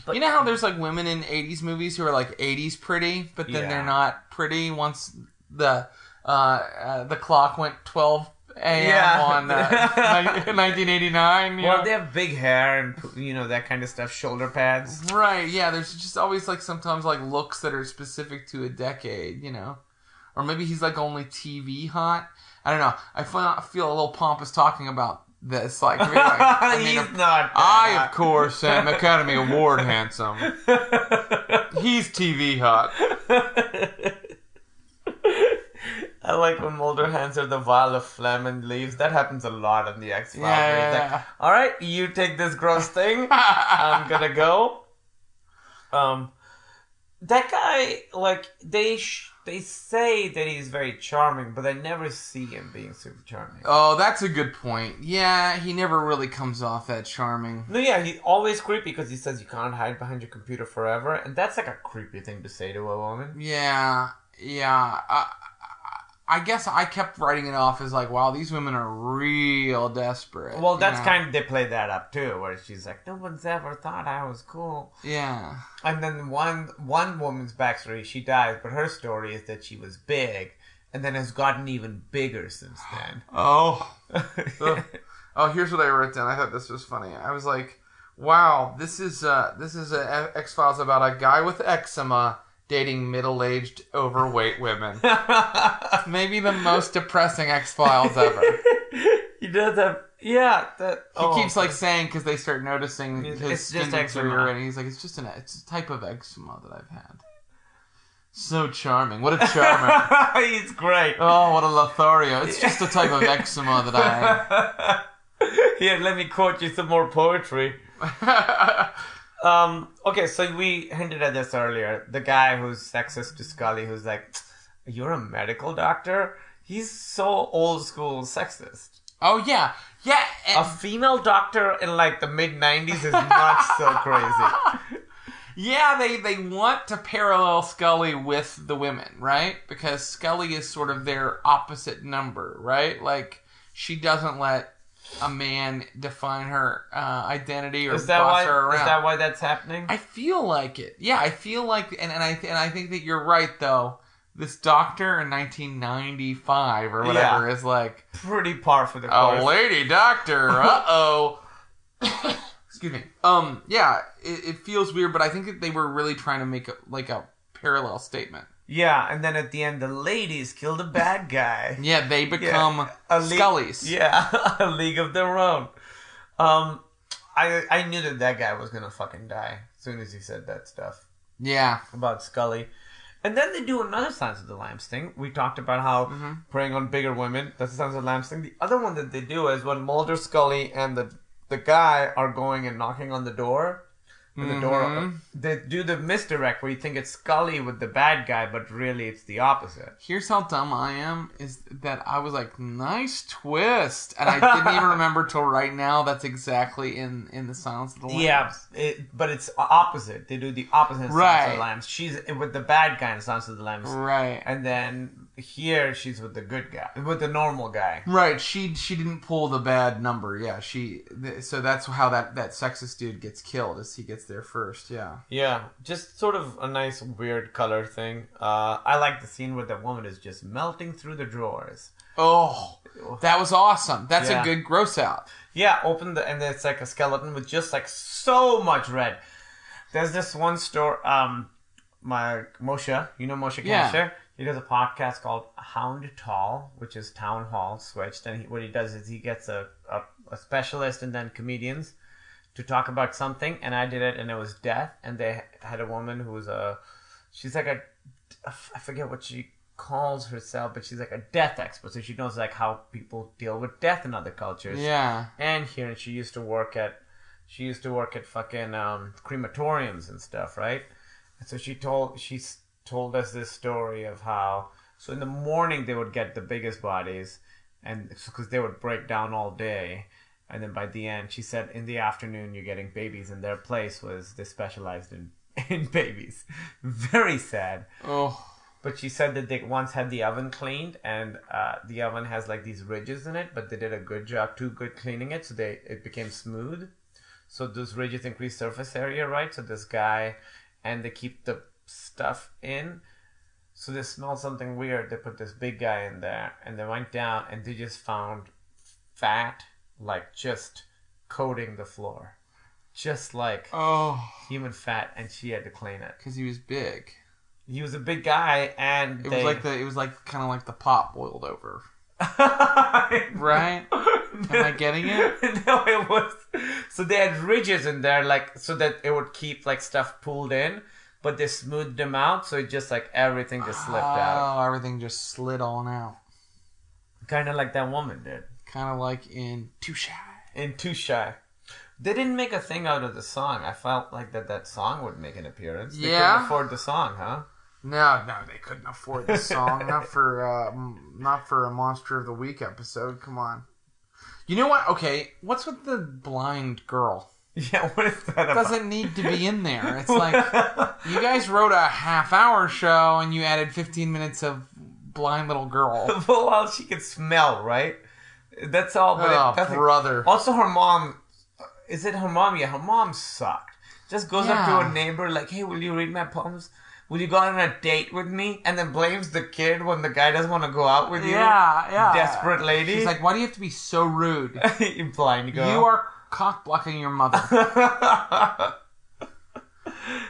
But- you know how there's like women in '80s movies who are like '80s pretty, but then Yeah. they're not pretty once the uh, uh the clock went 12 a.m. Yeah. on uh, 1989. you Well, know? they have big hair and you know that kind of stuff. Shoulder pads. Right, yeah, there's just always like sometimes like looks that are specific to a decade, you know. Or maybe he's like only TV hot. I don't know. I feel, feel a little pompous talking about this. Like, I mean, like, I mean, He's not. I, that of course, am Academy Award handsome. He's TV hot. I like when Mulder hands her the vial of phlegm and leaves. That happens a lot in the X Files. Yeah, He's yeah, like, "All right, you take this gross thing. I'm gonna go." Um, that guy, like they sh- they say that he's very charming, but I never see him being super charming. Oh, that's a good point. Yeah, he never really comes off that charming. No, yeah, he's always creepy because he says you can't hide behind your computer forever, and that's like a creepy thing to say to a woman. Yeah, yeah. I, I- guess I kept writing it off as like, wow, these women are real desperate. Well, you that's know? kind of they play that up too, where she's like, "No one's ever thought I was cool." Yeah. And then one one woman's backstory, she dies, but her story is that she was big, and then has gotten even bigger since then. Oh. Oh, here's what I wrote down. I thought this was funny. I was like, "Wow, this is uh, this is a X Files about a guy with eczema dating middle-aged, overweight women. Maybe the most depressing X Files ever. He does have. Yeah, that. He keeps oh, like saying because they start noticing his it's skin just eczema. deteriorating. He's like, it's just an it's a type of eczema that I've had. So charming. What a charmer. He's great. oh, what a Lothario. It's just a type of eczema that I. Have. Here, let me quote you some more poetry. Um, okay, so we hinted at this earlier. The guy who's sexist to Scully, who's like, "You're a medical doctor." He's so old school sexist. Oh yeah, yeah. A female doctor in like the mid '90s is not so crazy. Yeah, they they want to parallel Scully with the women, right? Because Scully is sort of their opposite number, right? Like she doesn't let a man define her uh, identity or Is that boss why? her around. Is that why that's happening? I feel like it. Yeah, I feel like, and, and I and I think that you're right though. This doctor in 1995 or whatever is like Pretty par for the a course. lady doctor. Uh oh. Excuse me. Um. Yeah. It, it feels weird, but I think that they were really trying to make a, like a parallel statement. Yeah, and then at the end, the ladies kill the bad guy. Yeah, they become a league- Scullies. Yeah, a league of their own. Um, I I knew that that guy was gonna fucking die as soon as he said that stuff Yeah. about Scully. And then they do another Silence of the Lambs thing. We talked about how Mm-hmm. preying on bigger women. That's the Silence of the Lambs thing. The other one that they do is when Mulder, Scully, and the the guy are going and knocking on the door. And the door, Mm-hmm. they do the misdirect where you think it's Scully with the bad guy, but really it's the opposite. Here's how dumb I am: is that I was like, "Nice twist," and I didn't even remember till right now. That's exactly in in the Silence of the Lambs. Yeah, it, but it's opposite. They do the opposite in Silence of Right. the Lambs. She's with the bad guy in Silence of the Lambs, Right. and then here she's with the good guy, with the normal guy. Right, she she didn't pull the bad number. Yeah, she. Th- so that's how that that sexist dude gets killed. as he gets there first? Yeah. Yeah, just sort of a nice weird color thing. Uh, I like the scene where the woman is just melting through the drawers. Oh, that was awesome. That's Yeah. a good gross out. Yeah, open the and it's like a skeleton with just like so much red. There's this one store. Um, my Moshe, you know Moshe Yeah. He does a podcast called Hound Tall, which is Town Hall switched, and he, what he does is he gets a, a a specialist and then comedians to talk about something, and I did it, and it was death, and they had a woman who was a, she's like a, I forget what she calls herself, but she's like a death expert, so she knows like how people deal with death in other cultures Yeah. and here and she used to work at she used to work at fucking um, crematoriums and stuff right and so she told she s- told us this story of how so in the morning they would get the biggest bodies and because they would break down all day and then by the end she said in the afternoon you're getting babies and their place was they specialized in in babies very sad Oh. but she said that they once had the oven cleaned, and uh, the oven has like these ridges in it, but they did a good job, too good cleaning it, so they it became smooth. So those ridges increase surface area, right? So this guy, and they keep the stuff in. So they smelled something weird. They put this big guy in there, and they went down, and they just found fat, like just coating the floor, just like Oh. human fat, and she had to clean it. Because he was big. He was a big guy, and It they, was like the. It was like kind of like the pot boiled over. Right. Am I getting it? no, it was. So they had ridges in there, like so that it would keep like stuff pulled in, but they smoothed them out, so it just like everything just slipped out, Oh, everything just slid on out. kind of like that woman did Kind of like in 2Shy. in 2Shy. They didn't make a thing out of the song. I felt like that that song would make an appearance. They Yeah? couldn't afford the song, huh? No, no, they couldn't afford the song. not for uh, m- not for a Monster of the Week episode. Come on. You know what? Okay, what's with the blind girl? Yeah, what is that about? Doesn't need to be in there. It's like you guys wrote a half hour show and you added 15 minutes of blind little girl. well, she could smell, right? That's all. But Oh, it brother. Also, her mom. Is it her mom? Yeah, her mom sucked. Just goes up to a neighbor like, "Hey, will you read my poems? Will you go on a date with me?" And then blames the kid when the guy doesn't want to go out with you. Yeah, yeah. Desperate lady. She's like, why do you have to be so rude? blind girl. You are cock blocking your mother.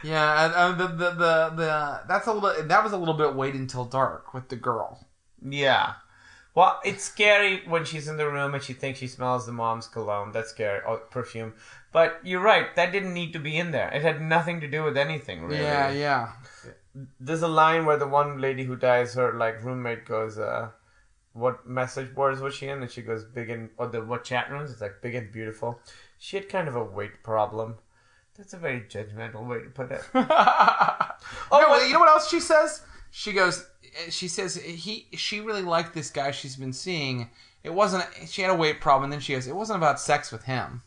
yeah, and, uh, the, the the the that's a little. That was a little bit wait until dark with the girl. yeah. Well, it's scary when she's in the room and she thinks she smells the mom's cologne. That's scary. Or perfume. But you're right. That didn't need to be in there. It had nothing to do with anything, really. Yeah, yeah. There's a line where the one lady who dies, her like roommate goes, uh, "What message boards was she in?" And she goes, "Big and or the what chat rooms?" It's like big and beautiful. She had kind of a weight problem. That's a very judgmental way to put it. Oh, no, you know what else she says? She goes. Eh, she says he. She really liked this guy she's been seeing. It wasn't. She had a weight problem. And then she goes. It wasn't about sex with him.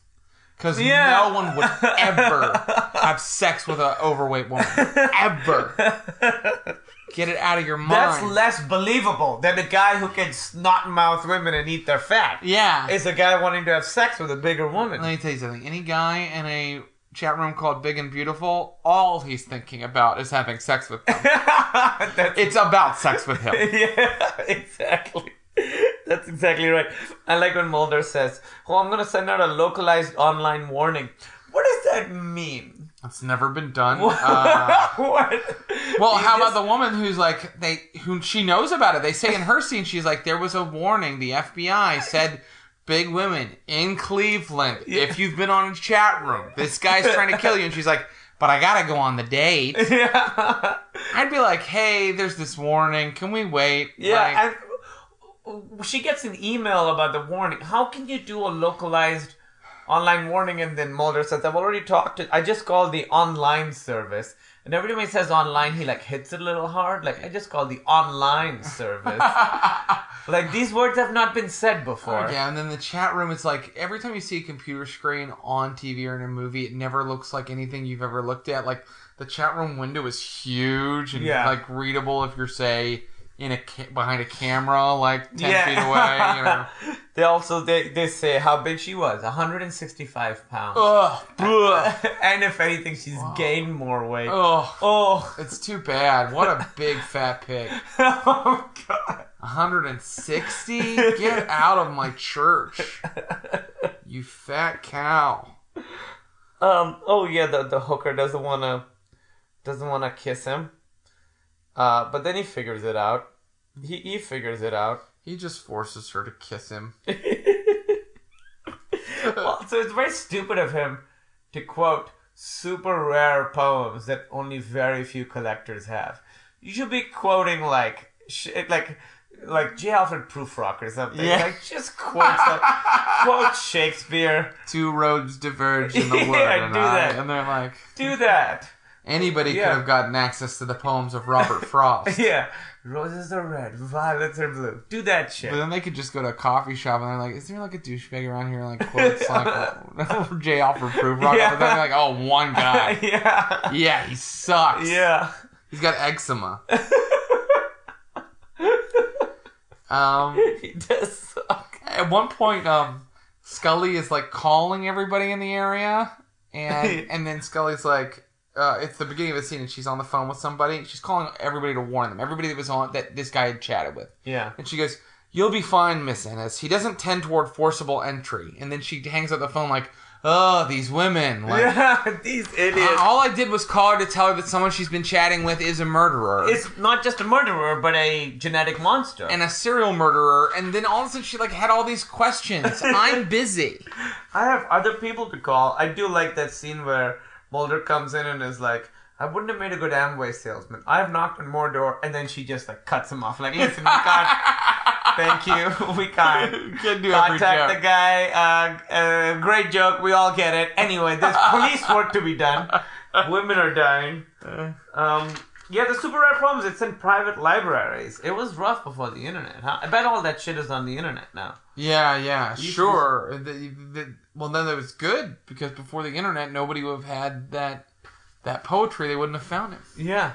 Because Yeah. no one would ever have sex with an overweight woman. Ever. Get it out of your mind. That's less believable than a guy who can snot mouth women and eat their fat. yeah. It's a guy wanting to have sex with a bigger woman. Let me tell you something. Any guy in a chat room called Big and Beautiful, all he's thinking about is having sex with them. It's about sex with him. yeah, exactly. That's exactly right. I like when Mulder says, "Oh, I'm going to send out a localized online warning." What does that mean? It's never been done. Uh, what? well, You how just- about the woman who's like they who she knows about it? They say in her scene, she's like, there was a warning. The FBI said. Big women in Cleveland. If you've been on a chat room, this guy's trying to kill you, and she's like, "But I gotta go on the date." Yeah, I'd be like, "Hey, there's this warning. Can we wait?" Like, yeah. she gets an email about the warning. How can you do a localized online warning? And then Mulder says, "I've already talked to. I just called the online service." And every time he says online, he like hits it a little hard. Like I just called the online service. like these words have not been said before. Oh, yeah, and then the chat room, it's like every time you see a computer screen on TV or in a movie, it never looks like anything you've ever looked at. Like the chat room window is huge and Yeah. like readable if you're say in a ca- behind a camera, like ten Yeah. feet away. You know. they also they, they say how big she was 165 pounds Ugh, and if anything she's gained more weight ugh. oh It's too bad. What a big fat pig. oh god 160? Get out of my church. You fat cow. um oh yeah the, the hooker doesn't want to doesn't want to kiss him uh but then he figures it out he, he figures it out He just forces her to kiss him. well, so it's very stupid of him to quote super rare poems that only very few collectors have. You should be quoting like sh- like like J. Alfred Prufrock or something. Yeah. Like just quote some, quote Shakespeare. Two roads diverge in the Yeah, wood, and, do I- that. and they're like, Do that. Anybody Yeah. could have gotten access to the poems of Robert Frost. Yeah. Roses are red, violets are blue. Do that shit. But then they could just go to a coffee shop and they're like, "Is there like a douchebag around here like quotes like J. Alfred Prufrock?" Yeah. But then they're like, "Oh, one guy. yeah. yeah, he sucks. Yeah. he's got eczema." um, He does suck. at one point, um, Scully is like calling everybody in the area, and and then Scully's like, uh, it's the beginning of the scene, and she's on the phone with somebody. She's calling everybody to warn them. Everybody that was on that this guy had chatted with, Yeah. and she goes, "You'll be fine, Miss Ennis. He doesn't tend toward forcible entry." And then she hangs up the phone like, "Oh, these women." Like, Yeah, these idiots. all I did was call her to tell her that someone she's been chatting with is a murderer. It's not just a murderer, but a genetic monster. and a serial murderer, and then all of a sudden she like had all these questions. I'm busy. I have other people to call. I do like that scene where Mulder comes in and is like, I wouldn't have made a good Amway salesman. I've knocked on more door, and then she just like cuts him off. Like, listen, we can't. Thank you. We can't. Can't do Contact the guy. Uh, uh, great joke. We all get it. Anyway, there's police work to be done. Women are dying. Um, yeah, the super rare problems. It's in private libraries. It was rough before the internet. Huh? I bet all that shit is on the internet now. Yeah, yeah, You sure. The, the, well, then that was good because before the internet, nobody would have had that that poetry. They wouldn't have found it. Yeah.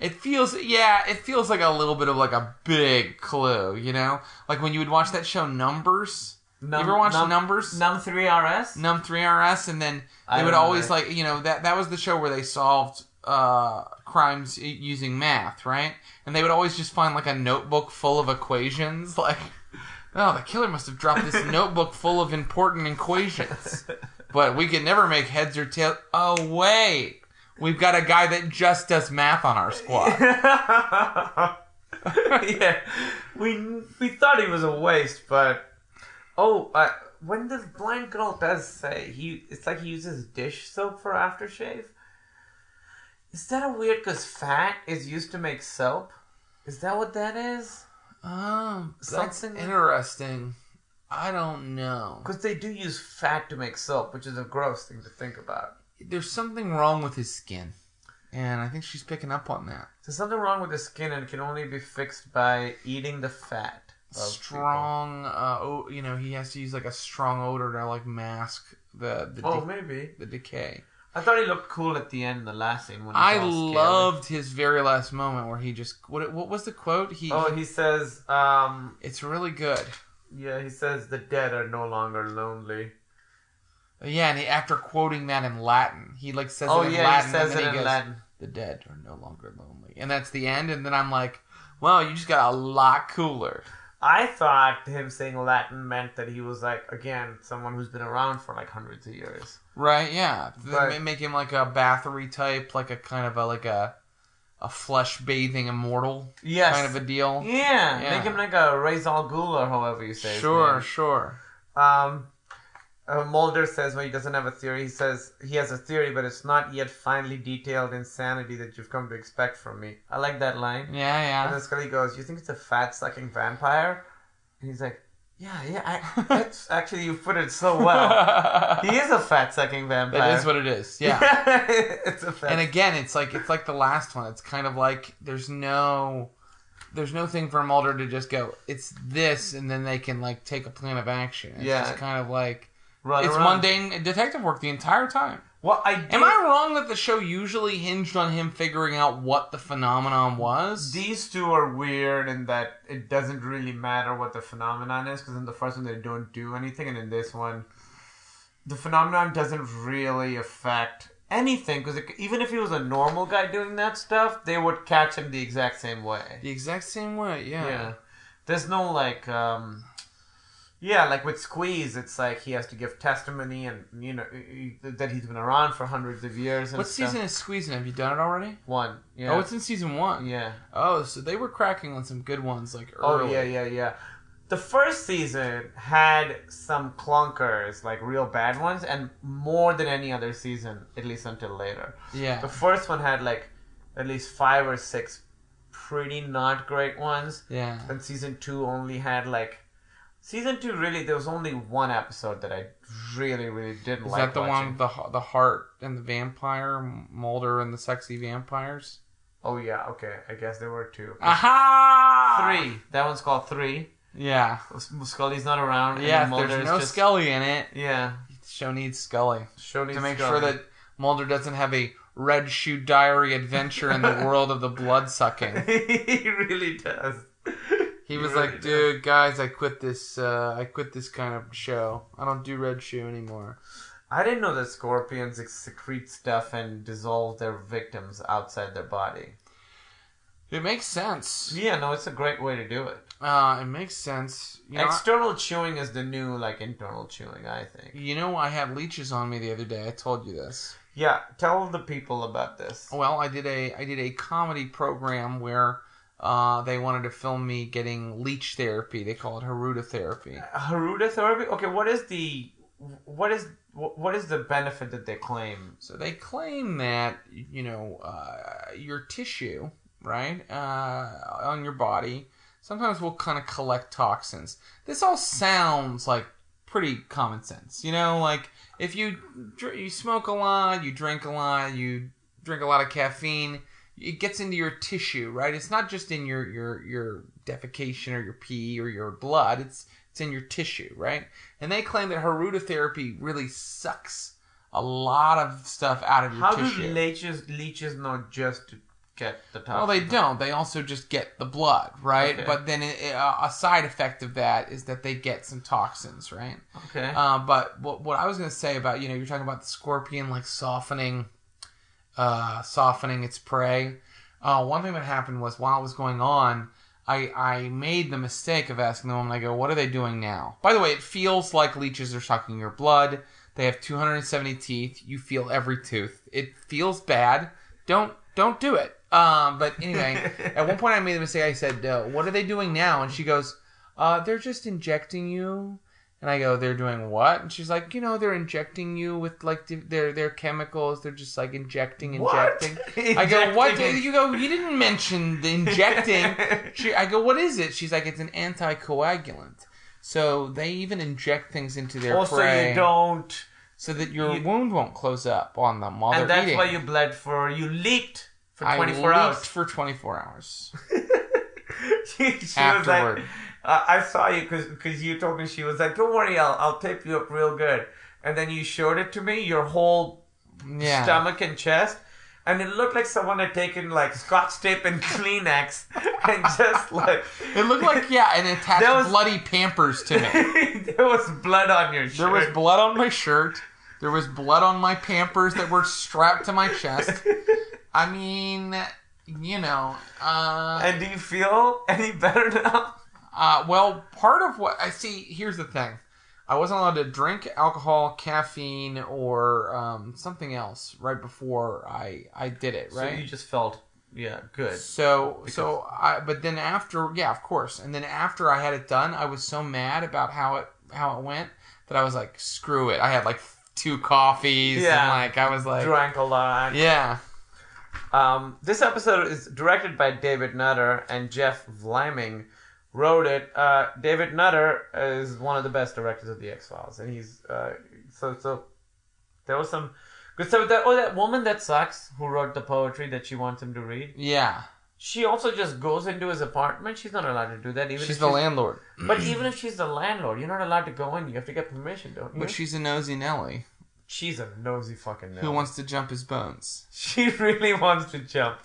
It feels, yeah, it feels like a little bit of like a big clue, you know, like when you would watch that show Numbers. Num- you ever watch num- Numbers? Num three RS. Num three RS, and then I they would always like you know that that was the show where they solved uh, crimes using math, right? And they would always just find like a notebook full of equations, like oh, the killer must have dropped this notebook full of important equations, but we could never make heads or tails. Oh wait, we've got a guy that just does math on our squad. yeah, we we thought he was a waste, but oh, uh, when the blind girl does say he, it's like he uses dish soap for aftershave. Is that a weird? Because fat is used to make soap. Is that what that is? Um, that's Something- interesting. I don't know. Because they do use fat to make soap, which is a gross thing to think about. There's something wrong with his skin, and I think she's picking up on that. There's something wrong with his skin, and it can only be fixed by eating the fat. strong, uh, oh, you know, he has to use like a strong odor to like mask the the. Oh, de- maybe. the decay. I thought he looked cool at the end, the last scene when he I loved his very last moment where he just what what was the quote? He Oh, he says, um, it's really good. yeah, he says the dead are no longer lonely. Yeah, and he, after quoting that in Latin, he like says Oh it in yeah, Latin, he says and then it he in goes, Latin. "The dead are no longer lonely," and that's the end. And then I'm like, "Well, you just got a lot cooler." I thought him saying Latin meant that he was like again someone who's been around for like hundreds of years. Right? Yeah. They But- ma- make him like a Bathory type, like a kind of a like a a flesh bathing immortal Yes. kind of a deal. Yeah, Yeah. make him like a Ra's al Ghul or however you say. Sure, sure. Um, uh, Mulder says well, he doesn't have a theory, he says he has a theory, but it's not yet finely detailed insanity that you've come to expect from me. I like that line. Yeah, yeah. And then Scully goes, "You think it's a fat sucking vampire?" And he's like, "Yeah, yeah. I, that's actually you put it so well. he is a fat sucking vampire. that is what it is. Yeah. it's a fat. and again, it's like it's like the last one. It's kind of like there's no there's no thing for Mulder to just go. It's this, and then they can like take a plan of action. It's Yeah. just kind of like Run it's around. mundane detective work the entire time. Well, I did, Am I wrong that the show usually hinged on him figuring out what the phenomenon was? These two are weird in that it doesn't really matter what the phenomenon is because in the first one they don't do anything, and in this one, the phenomenon doesn't really affect anything because even if he was a normal guy doing that stuff, they would catch him the exact same way. the exact same way. Yeah. Yeah, there's no like, um, yeah, like with Squeeze, it's like he has to give testimony and you know that he's been around for hundreds of years. And What stuff. season is Squeezing? Have you done it already? One. Yeah. Oh, it's in season one. yeah. Oh, so they were cracking on some good ones like Oh early. yeah, yeah, yeah. The first season had some clunkers, like real bad ones, and more than any other season, at least until later. yeah. The first one had like at least five or six pretty not great ones. Yeah. And season two only had like season two really there was only one episode that I really really didn't Is like. that the one with the the heart and the vampire, Mulder and the sexy vampires? Oh yeah, okay. I guess there were two. Aha! Three. That one's called three. Yeah. Scully's not around. Yeah. there's no just- Scully in it, Yeah. show needs Scully Show needs Scully. to make Scully. sure that Mulder doesn't have a Red Shoe Diary adventure in the world of the blood sucking. he really does. He was like. "Dude, guys, I quit this. Uh, I quit this kind of show. I don't do Red Shoe anymore." I didn't know that scorpions secrete stuff and dissolve their victims outside their body. It makes sense. Yeah, no, it's a great way to do it. Uh, it makes sense. You know, I- External chewing is the new like internal chewing, I think. you know, I had leeches on me the other day. I told you this. Yeah, tell the people about this. Well, I did a I did a comedy program where uh, they wanted to film me getting leech therapy. They call it Hirudo therapy. Hirudo therapy. Okay, what is the what is what is the benefit that they claim? So they claim that you know uh, your tissue, right, uh, on your body, sometimes will kind of collect toxins. This all sounds like pretty common sense, you know. Like if you dr- you smoke a lot, you drink a lot, you drink a lot of caffeine, it gets into your tissue, right? It's not just in your your your defecation or your pee or your blood. It's it's in your tissue, right? And they claim that Hirudo therapy really sucks a lot of stuff out of your How tissue. do leeches leeches not just to get the toxin? well, they don't. They also just get the blood, right? Okay. But then it, it- uh, a side effect of that is that they get some toxins, right? Okay. Uh, but what, what I was going to say about you know you're talking about the scorpion like softening, uh, softening its prey. Uh, one thing that happened was while it was going on, I I made the mistake of asking the woman. I go, "What are they doing now?" By the way, it feels like leeches are sucking your blood. They have 270 teeth. You feel every tooth. It feels bad. Don't don't do it. Um, but anyway, at one point I made the mistake. I said, uh, "What are they doing now?" And she goes, uh, "They're just injecting you." And I go, "They're doing what?" And she's like, "You know, they're injecting you with like their their chemicals. They're just like injecting, What? injecting." I go, "What?" Injecting. You go, "You didn't mention the injecting." she, I go, "What is it?" She's like, "It's an anticoagulant." So they even inject things into their Also, prey you don't, so that your you- wound won't close up on them while and they're bleeding. And that's why you bled for. You leaked for 24 I 24 leaked hours. for 24 hours. she, she Afterward. like, uh, I saw you because you told me she was like, don't worry, I'll, I'll tape you up real good. And then you showed it to me, your whole Yeah. stomach and chest. And it looked like someone had taken like scotch tape and Kleenex and just like It looked like yeah, and attached was- bloody Pampers to me. there was blood on your shirt. There was blood on my shirt. There was blood on my Pampers that were strapped to my chest. I mean, you know, uh, and do you feel any better now? Uh, well, part of what I see here's the thing. I wasn't allowed to drink alcohol, caffeine, or um, something else right before I I did it. Right. So you just felt yeah good. So so I but then after yeah of course and then after I had it done I was so mad about how it how it went that I was like screw it I had like two coffees Yeah. and like I was like Drank a lot. yeah Um, this episode is directed by David Nutter and Jeff Vlaming wrote it. Uh, David Nutter is one of the best directors of the X Files, and he's uh, so so. There was some good stuff. That oh, that woman that sucks who wrote the poetry that she wants him to read. yeah She also just goes into his apartment. She's not allowed to do that. Even she's if the landlord But even if she's the landlord, you're not allowed to go in. You have to get permission, don't you? but she's a nosy Nelly she's a nosy fucking. who wants to jump his bones She really wants to jump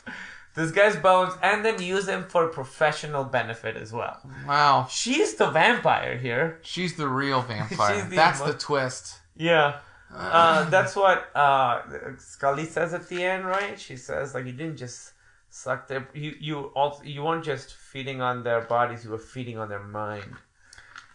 this guy's bones and then use them for professional benefit as well. wow She's the vampire here. she's the real vampire the that's emo- the twist Yeah. Uh, that's what uh, Scully says at the end, right? She says like you didn't just suck their you you also you weren't just feeding on their bodies, you were feeding on their mind.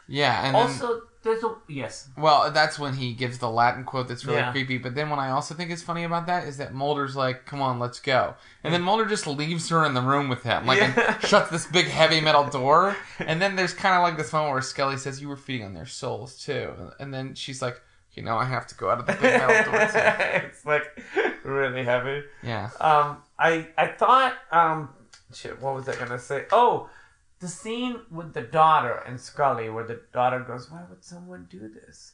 Yeah and then, Also, there's a yes. Well, that's when he gives the Latin quote that's really Yeah. creepy. But then what I also think is funny about that is that Mulder's like, "Come on, let's go," and then Mulder just leaves her in the room with him, like, Yeah. and shuts this big heavy metal door. And then there's kind of like this moment where Scully says, "You were feeding on their souls too," and then she's like, You know, I have to go out of the big metal door." It's like really heavy. Yeah, Um, I I thought um, shit. What was I gonna say? Oh, the scene with the daughter and Scully, where the daughter goes, "Why would someone do this?"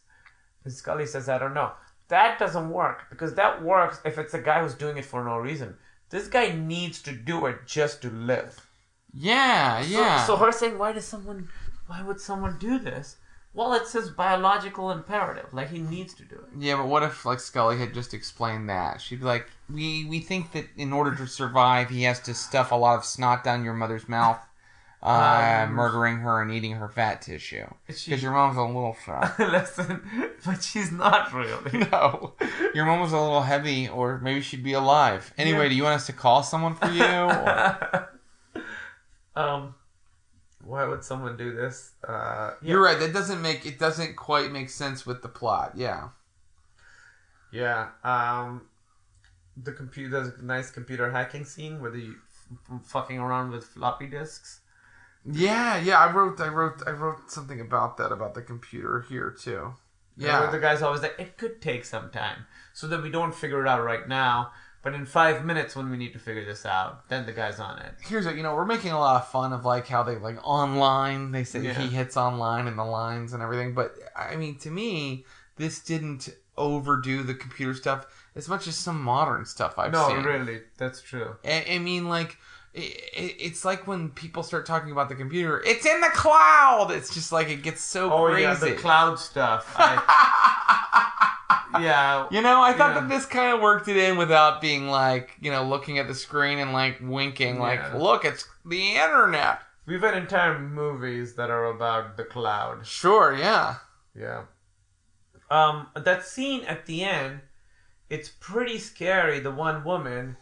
And Scully says, "I don't know." That doesn't work because that works if it's a guy who's doing it for no reason. This guy needs to do it just to live. yeah, So- yeah. So, her saying, "Why does someone? Why would someone do this?" Well, it's his biological imperative. Like he needs to do it. Yeah, but what if like Scully had just explained that? She'd be like, "We we think that in order to survive, he has to stuff a lot of snot down your mother's mouth, uh, Um, murdering her and eating her fat tissue because your mom's a little fat." Listen, but she's not really. no, your mom was a little heavy, or maybe she'd be alive. Anyway, Yeah. do you want us to call someone for you? Or... um, why would someone do this? Uh, yeah, You're right. That doesn't make it doesn't quite make sense with the plot. Yeah. yeah. Um, the computer, there's a nice computer hacking scene where they fucking around with floppy disks. Yeah, yeah. I wrote, I wrote, I wrote something about that about the computer here too. Yeah, Yeah. the guy's always like, it could take some time, so that we don't figure it out right now. But in five minutes, when we need to figure this out, then the guy's on it. here's what you know we're making a lot of fun of like how they like online they say Yeah. he hits online and the lines and everything but i mean to me this didn't overdo the computer stuff as much as some modern stuff i've no, seen really, that's true. I, I mean like it's like when people start talking about the computer it's in the cloud it's just like it gets so Oh crazy yeah, the cloud stuff. I- yeah, you know, I thought Yeah. that this kind of worked it in without being like, you know, looking at the screen and like winking, like, Yeah. look, it's the internet. we've had entire movies that are about the cloud. Sure, yeah. Yeah. Um, that scene at the end, it's pretty scary. The one woman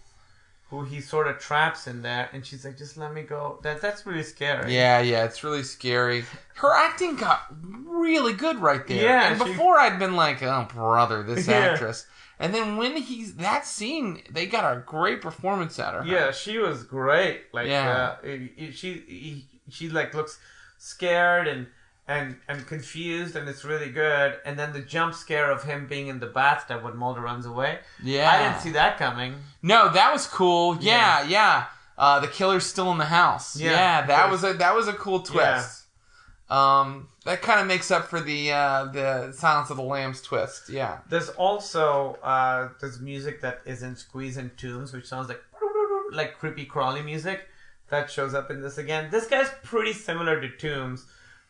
who he sort of traps in there, and she's like, "Just let me go." That that's really scary. Yeah, yeah, it's really scary. Her acting got really good right there. Yeah, and she- before I'd been like, "Oh, brother, this Yeah. actress." And then when he's that scene, they got a great performance out of her. Yeah, she was great. Like, Yeah. uh, she he, she like looks scared and and and confused, and it's really good. And then the jump scare of him being in the bathtub when Mulder runs away. Yeah. I didn't see that coming. No, that was cool. Yeah, yeah. Uh, the killer's still in the house. Yeah, Yeah, that was a that was a cool twist. Um, that kind of makes up for the uh, the Silence of the Lambs twist. Yeah. There's also uh, there's music that is in Squeeze and Tooms, which sounds like like creepy crawly music that shows up in this again. This guy's pretty similar to Tooms,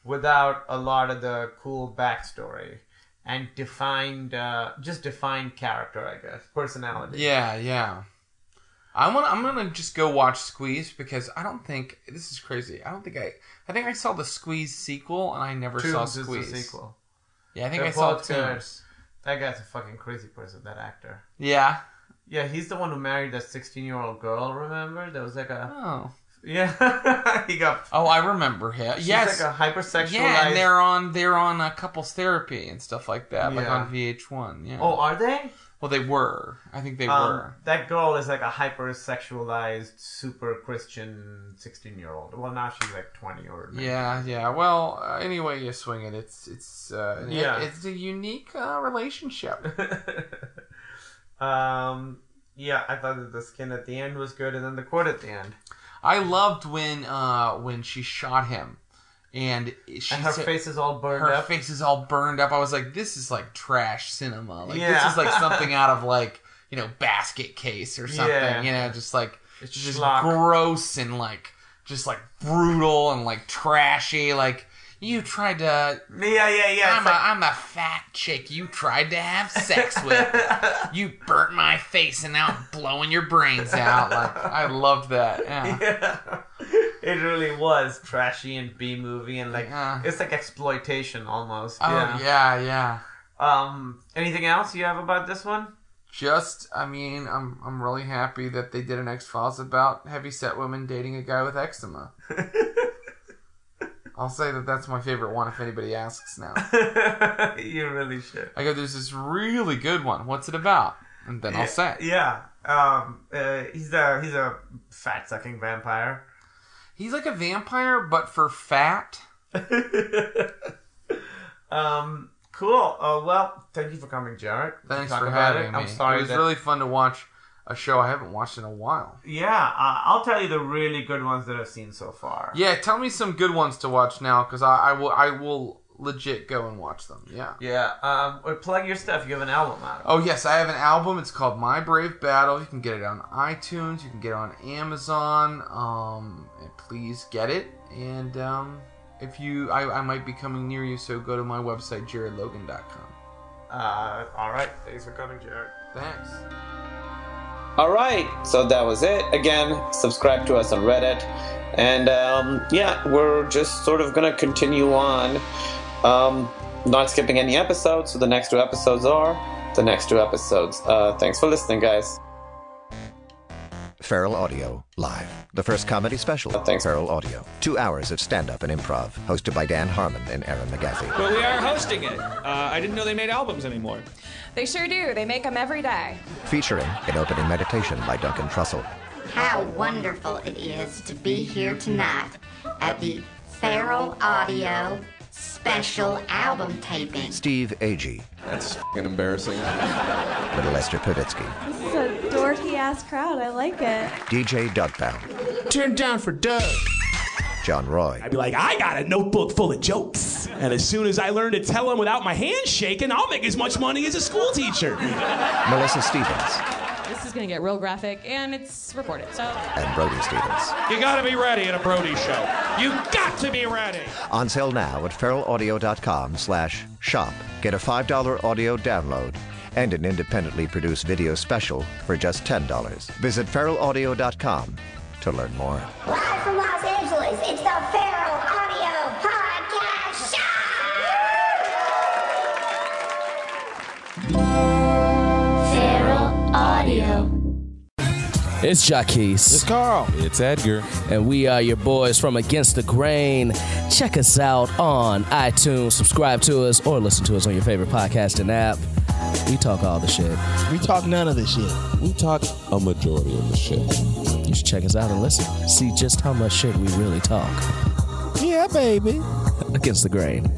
without a lot of the cool backstory and defined, uh, just defined character, I guess, personality. Yeah, yeah. I want. I'm gonna just go watch Squeeze because I don't think this is crazy. I don't think I. I think I saw the Squeeze sequel and I never saw Tooms is Squeeze. the sequel. Yeah, I think They're I saw. Tooms. That guy's a fucking crazy person. That actor. Yeah. Yeah, he's the one who married that 16 year old girl. Remember? There was like a Oh. Yeah. he got Oh, I remember him. she's yes. like a hypersexualized. yeah, and they're on they're on uh, couples therapy and stuff like that, like on VH1. Yeah. oh, are they? well, they were. I think they Um, were. that girl is like a hypersexualized, super Christian 16 year old. Well, now she's like 20 or Yeah, yeah. Well, uh, anyway, you swing it. It's it's uh, it- Yeah. it's a unique uh, relationship. um, yeah, I thought that the skin at the end was good, and then the quote at the end, I loved when uh when she shot him, and she and her face is all burned her up. face is all burned up. I was like, this is like trash cinema. Like Yeah. this is like something out of like you know basket case or something. Yeah. You know, just like It's just schlock. gross and like just like brutal and like trashy. Like you tried to. Yeah, yeah, yeah. I'm a, like- I'm a fat chick you tried to have sex with. you burnt my face and now I'm blowing your brains out. Like I loved that. Yeah. yeah. It really was trashy and B movie and like Yeah. it's like exploitation almost. Oh yeah. yeah, yeah. Um. Anything else you have about this one? Just, I mean, I'm I'm really happy that they did an X Files about heavy set women dating a guy with eczema. I'll say that that's my favorite one if anybody asks now. you really should. I go, there's this really good one. What's it about? And then I'll say. it. Yeah. Um. Uh, he's a he's a fat sucking vampire. He's like a vampire, but for fat. um. Cool. Oh well. Thank you for coming, Jared. Thanks for having it. me. I'm sorry. It was that- really fun to watch a show I haven't watched in a while. Yeah. Uh, I'll tell you the really good ones that I've seen so far. Yeah, tell me some good ones to watch now, because I, I will I will legit go and watch them. Yeah. Yeah. Um. well, Plug your stuff. You have an album out. Oh yes, I have an album. It's called My Brave Battle. You can get it on iTunes. You can get it on Amazon. Um, please get it. And um, if you, I, I might be coming near you, so go to my website jaredlogan.com. Uh. All right. Thanks for coming, Jared. Thanks. All right, so that was it. Again, subscribe to us on Reddit, and um, yeah, we're just sort of gonna continue on, um, not skipping any episodes. So the next two episodes are the next two episodes. Uh, thanks for listening, guys. Feral Audio Live, the first comedy special. Thanks. Feral Audio. Two hours of stand up and improv, hosted by Dan Harmon and Erin McGathy. But we are hosting it. Uh, I didn't know they made albums anymore. They sure do. They make them every day. Featuring an opening meditation by Duncan Trussell, How wonderful it is to be here tonight at the Feral Audio special album taping. Steve Agee, That's f***ing embarrassing. Little Esther Povitsky, This is a dorky ass crowd. I like it. DJ Douggpound, Turn down for Doug. John Roy, I'd be like, I got a notebook full of jokes. And as soon as I learn to tell them without my hands shaking, I'll make as much money as a school teacher. Melissa Stevens, This is going to get real graphic, and it's recorded, so. and Brody Stevens. You gotta be ready at a Brody show. You got to be ready. On sale now at feralaudio.com slash shop. Get a $5 audio download and an independently produced video special for just $10. Visit feralaudio.com to learn more. Live from Los Angeles, it's the Feral It's Jaquez. It's Carl. It's Edgar. And we are your boys from Against the Grain. Check us out on iTunes, subscribe to us, or listen to us on your favorite podcasting app. We talk all the shit. We talk none of the shit. We talk a majority of the shit. You should check us out and listen. See just how much shit we really talk. Yeah, baby. Against the Grain.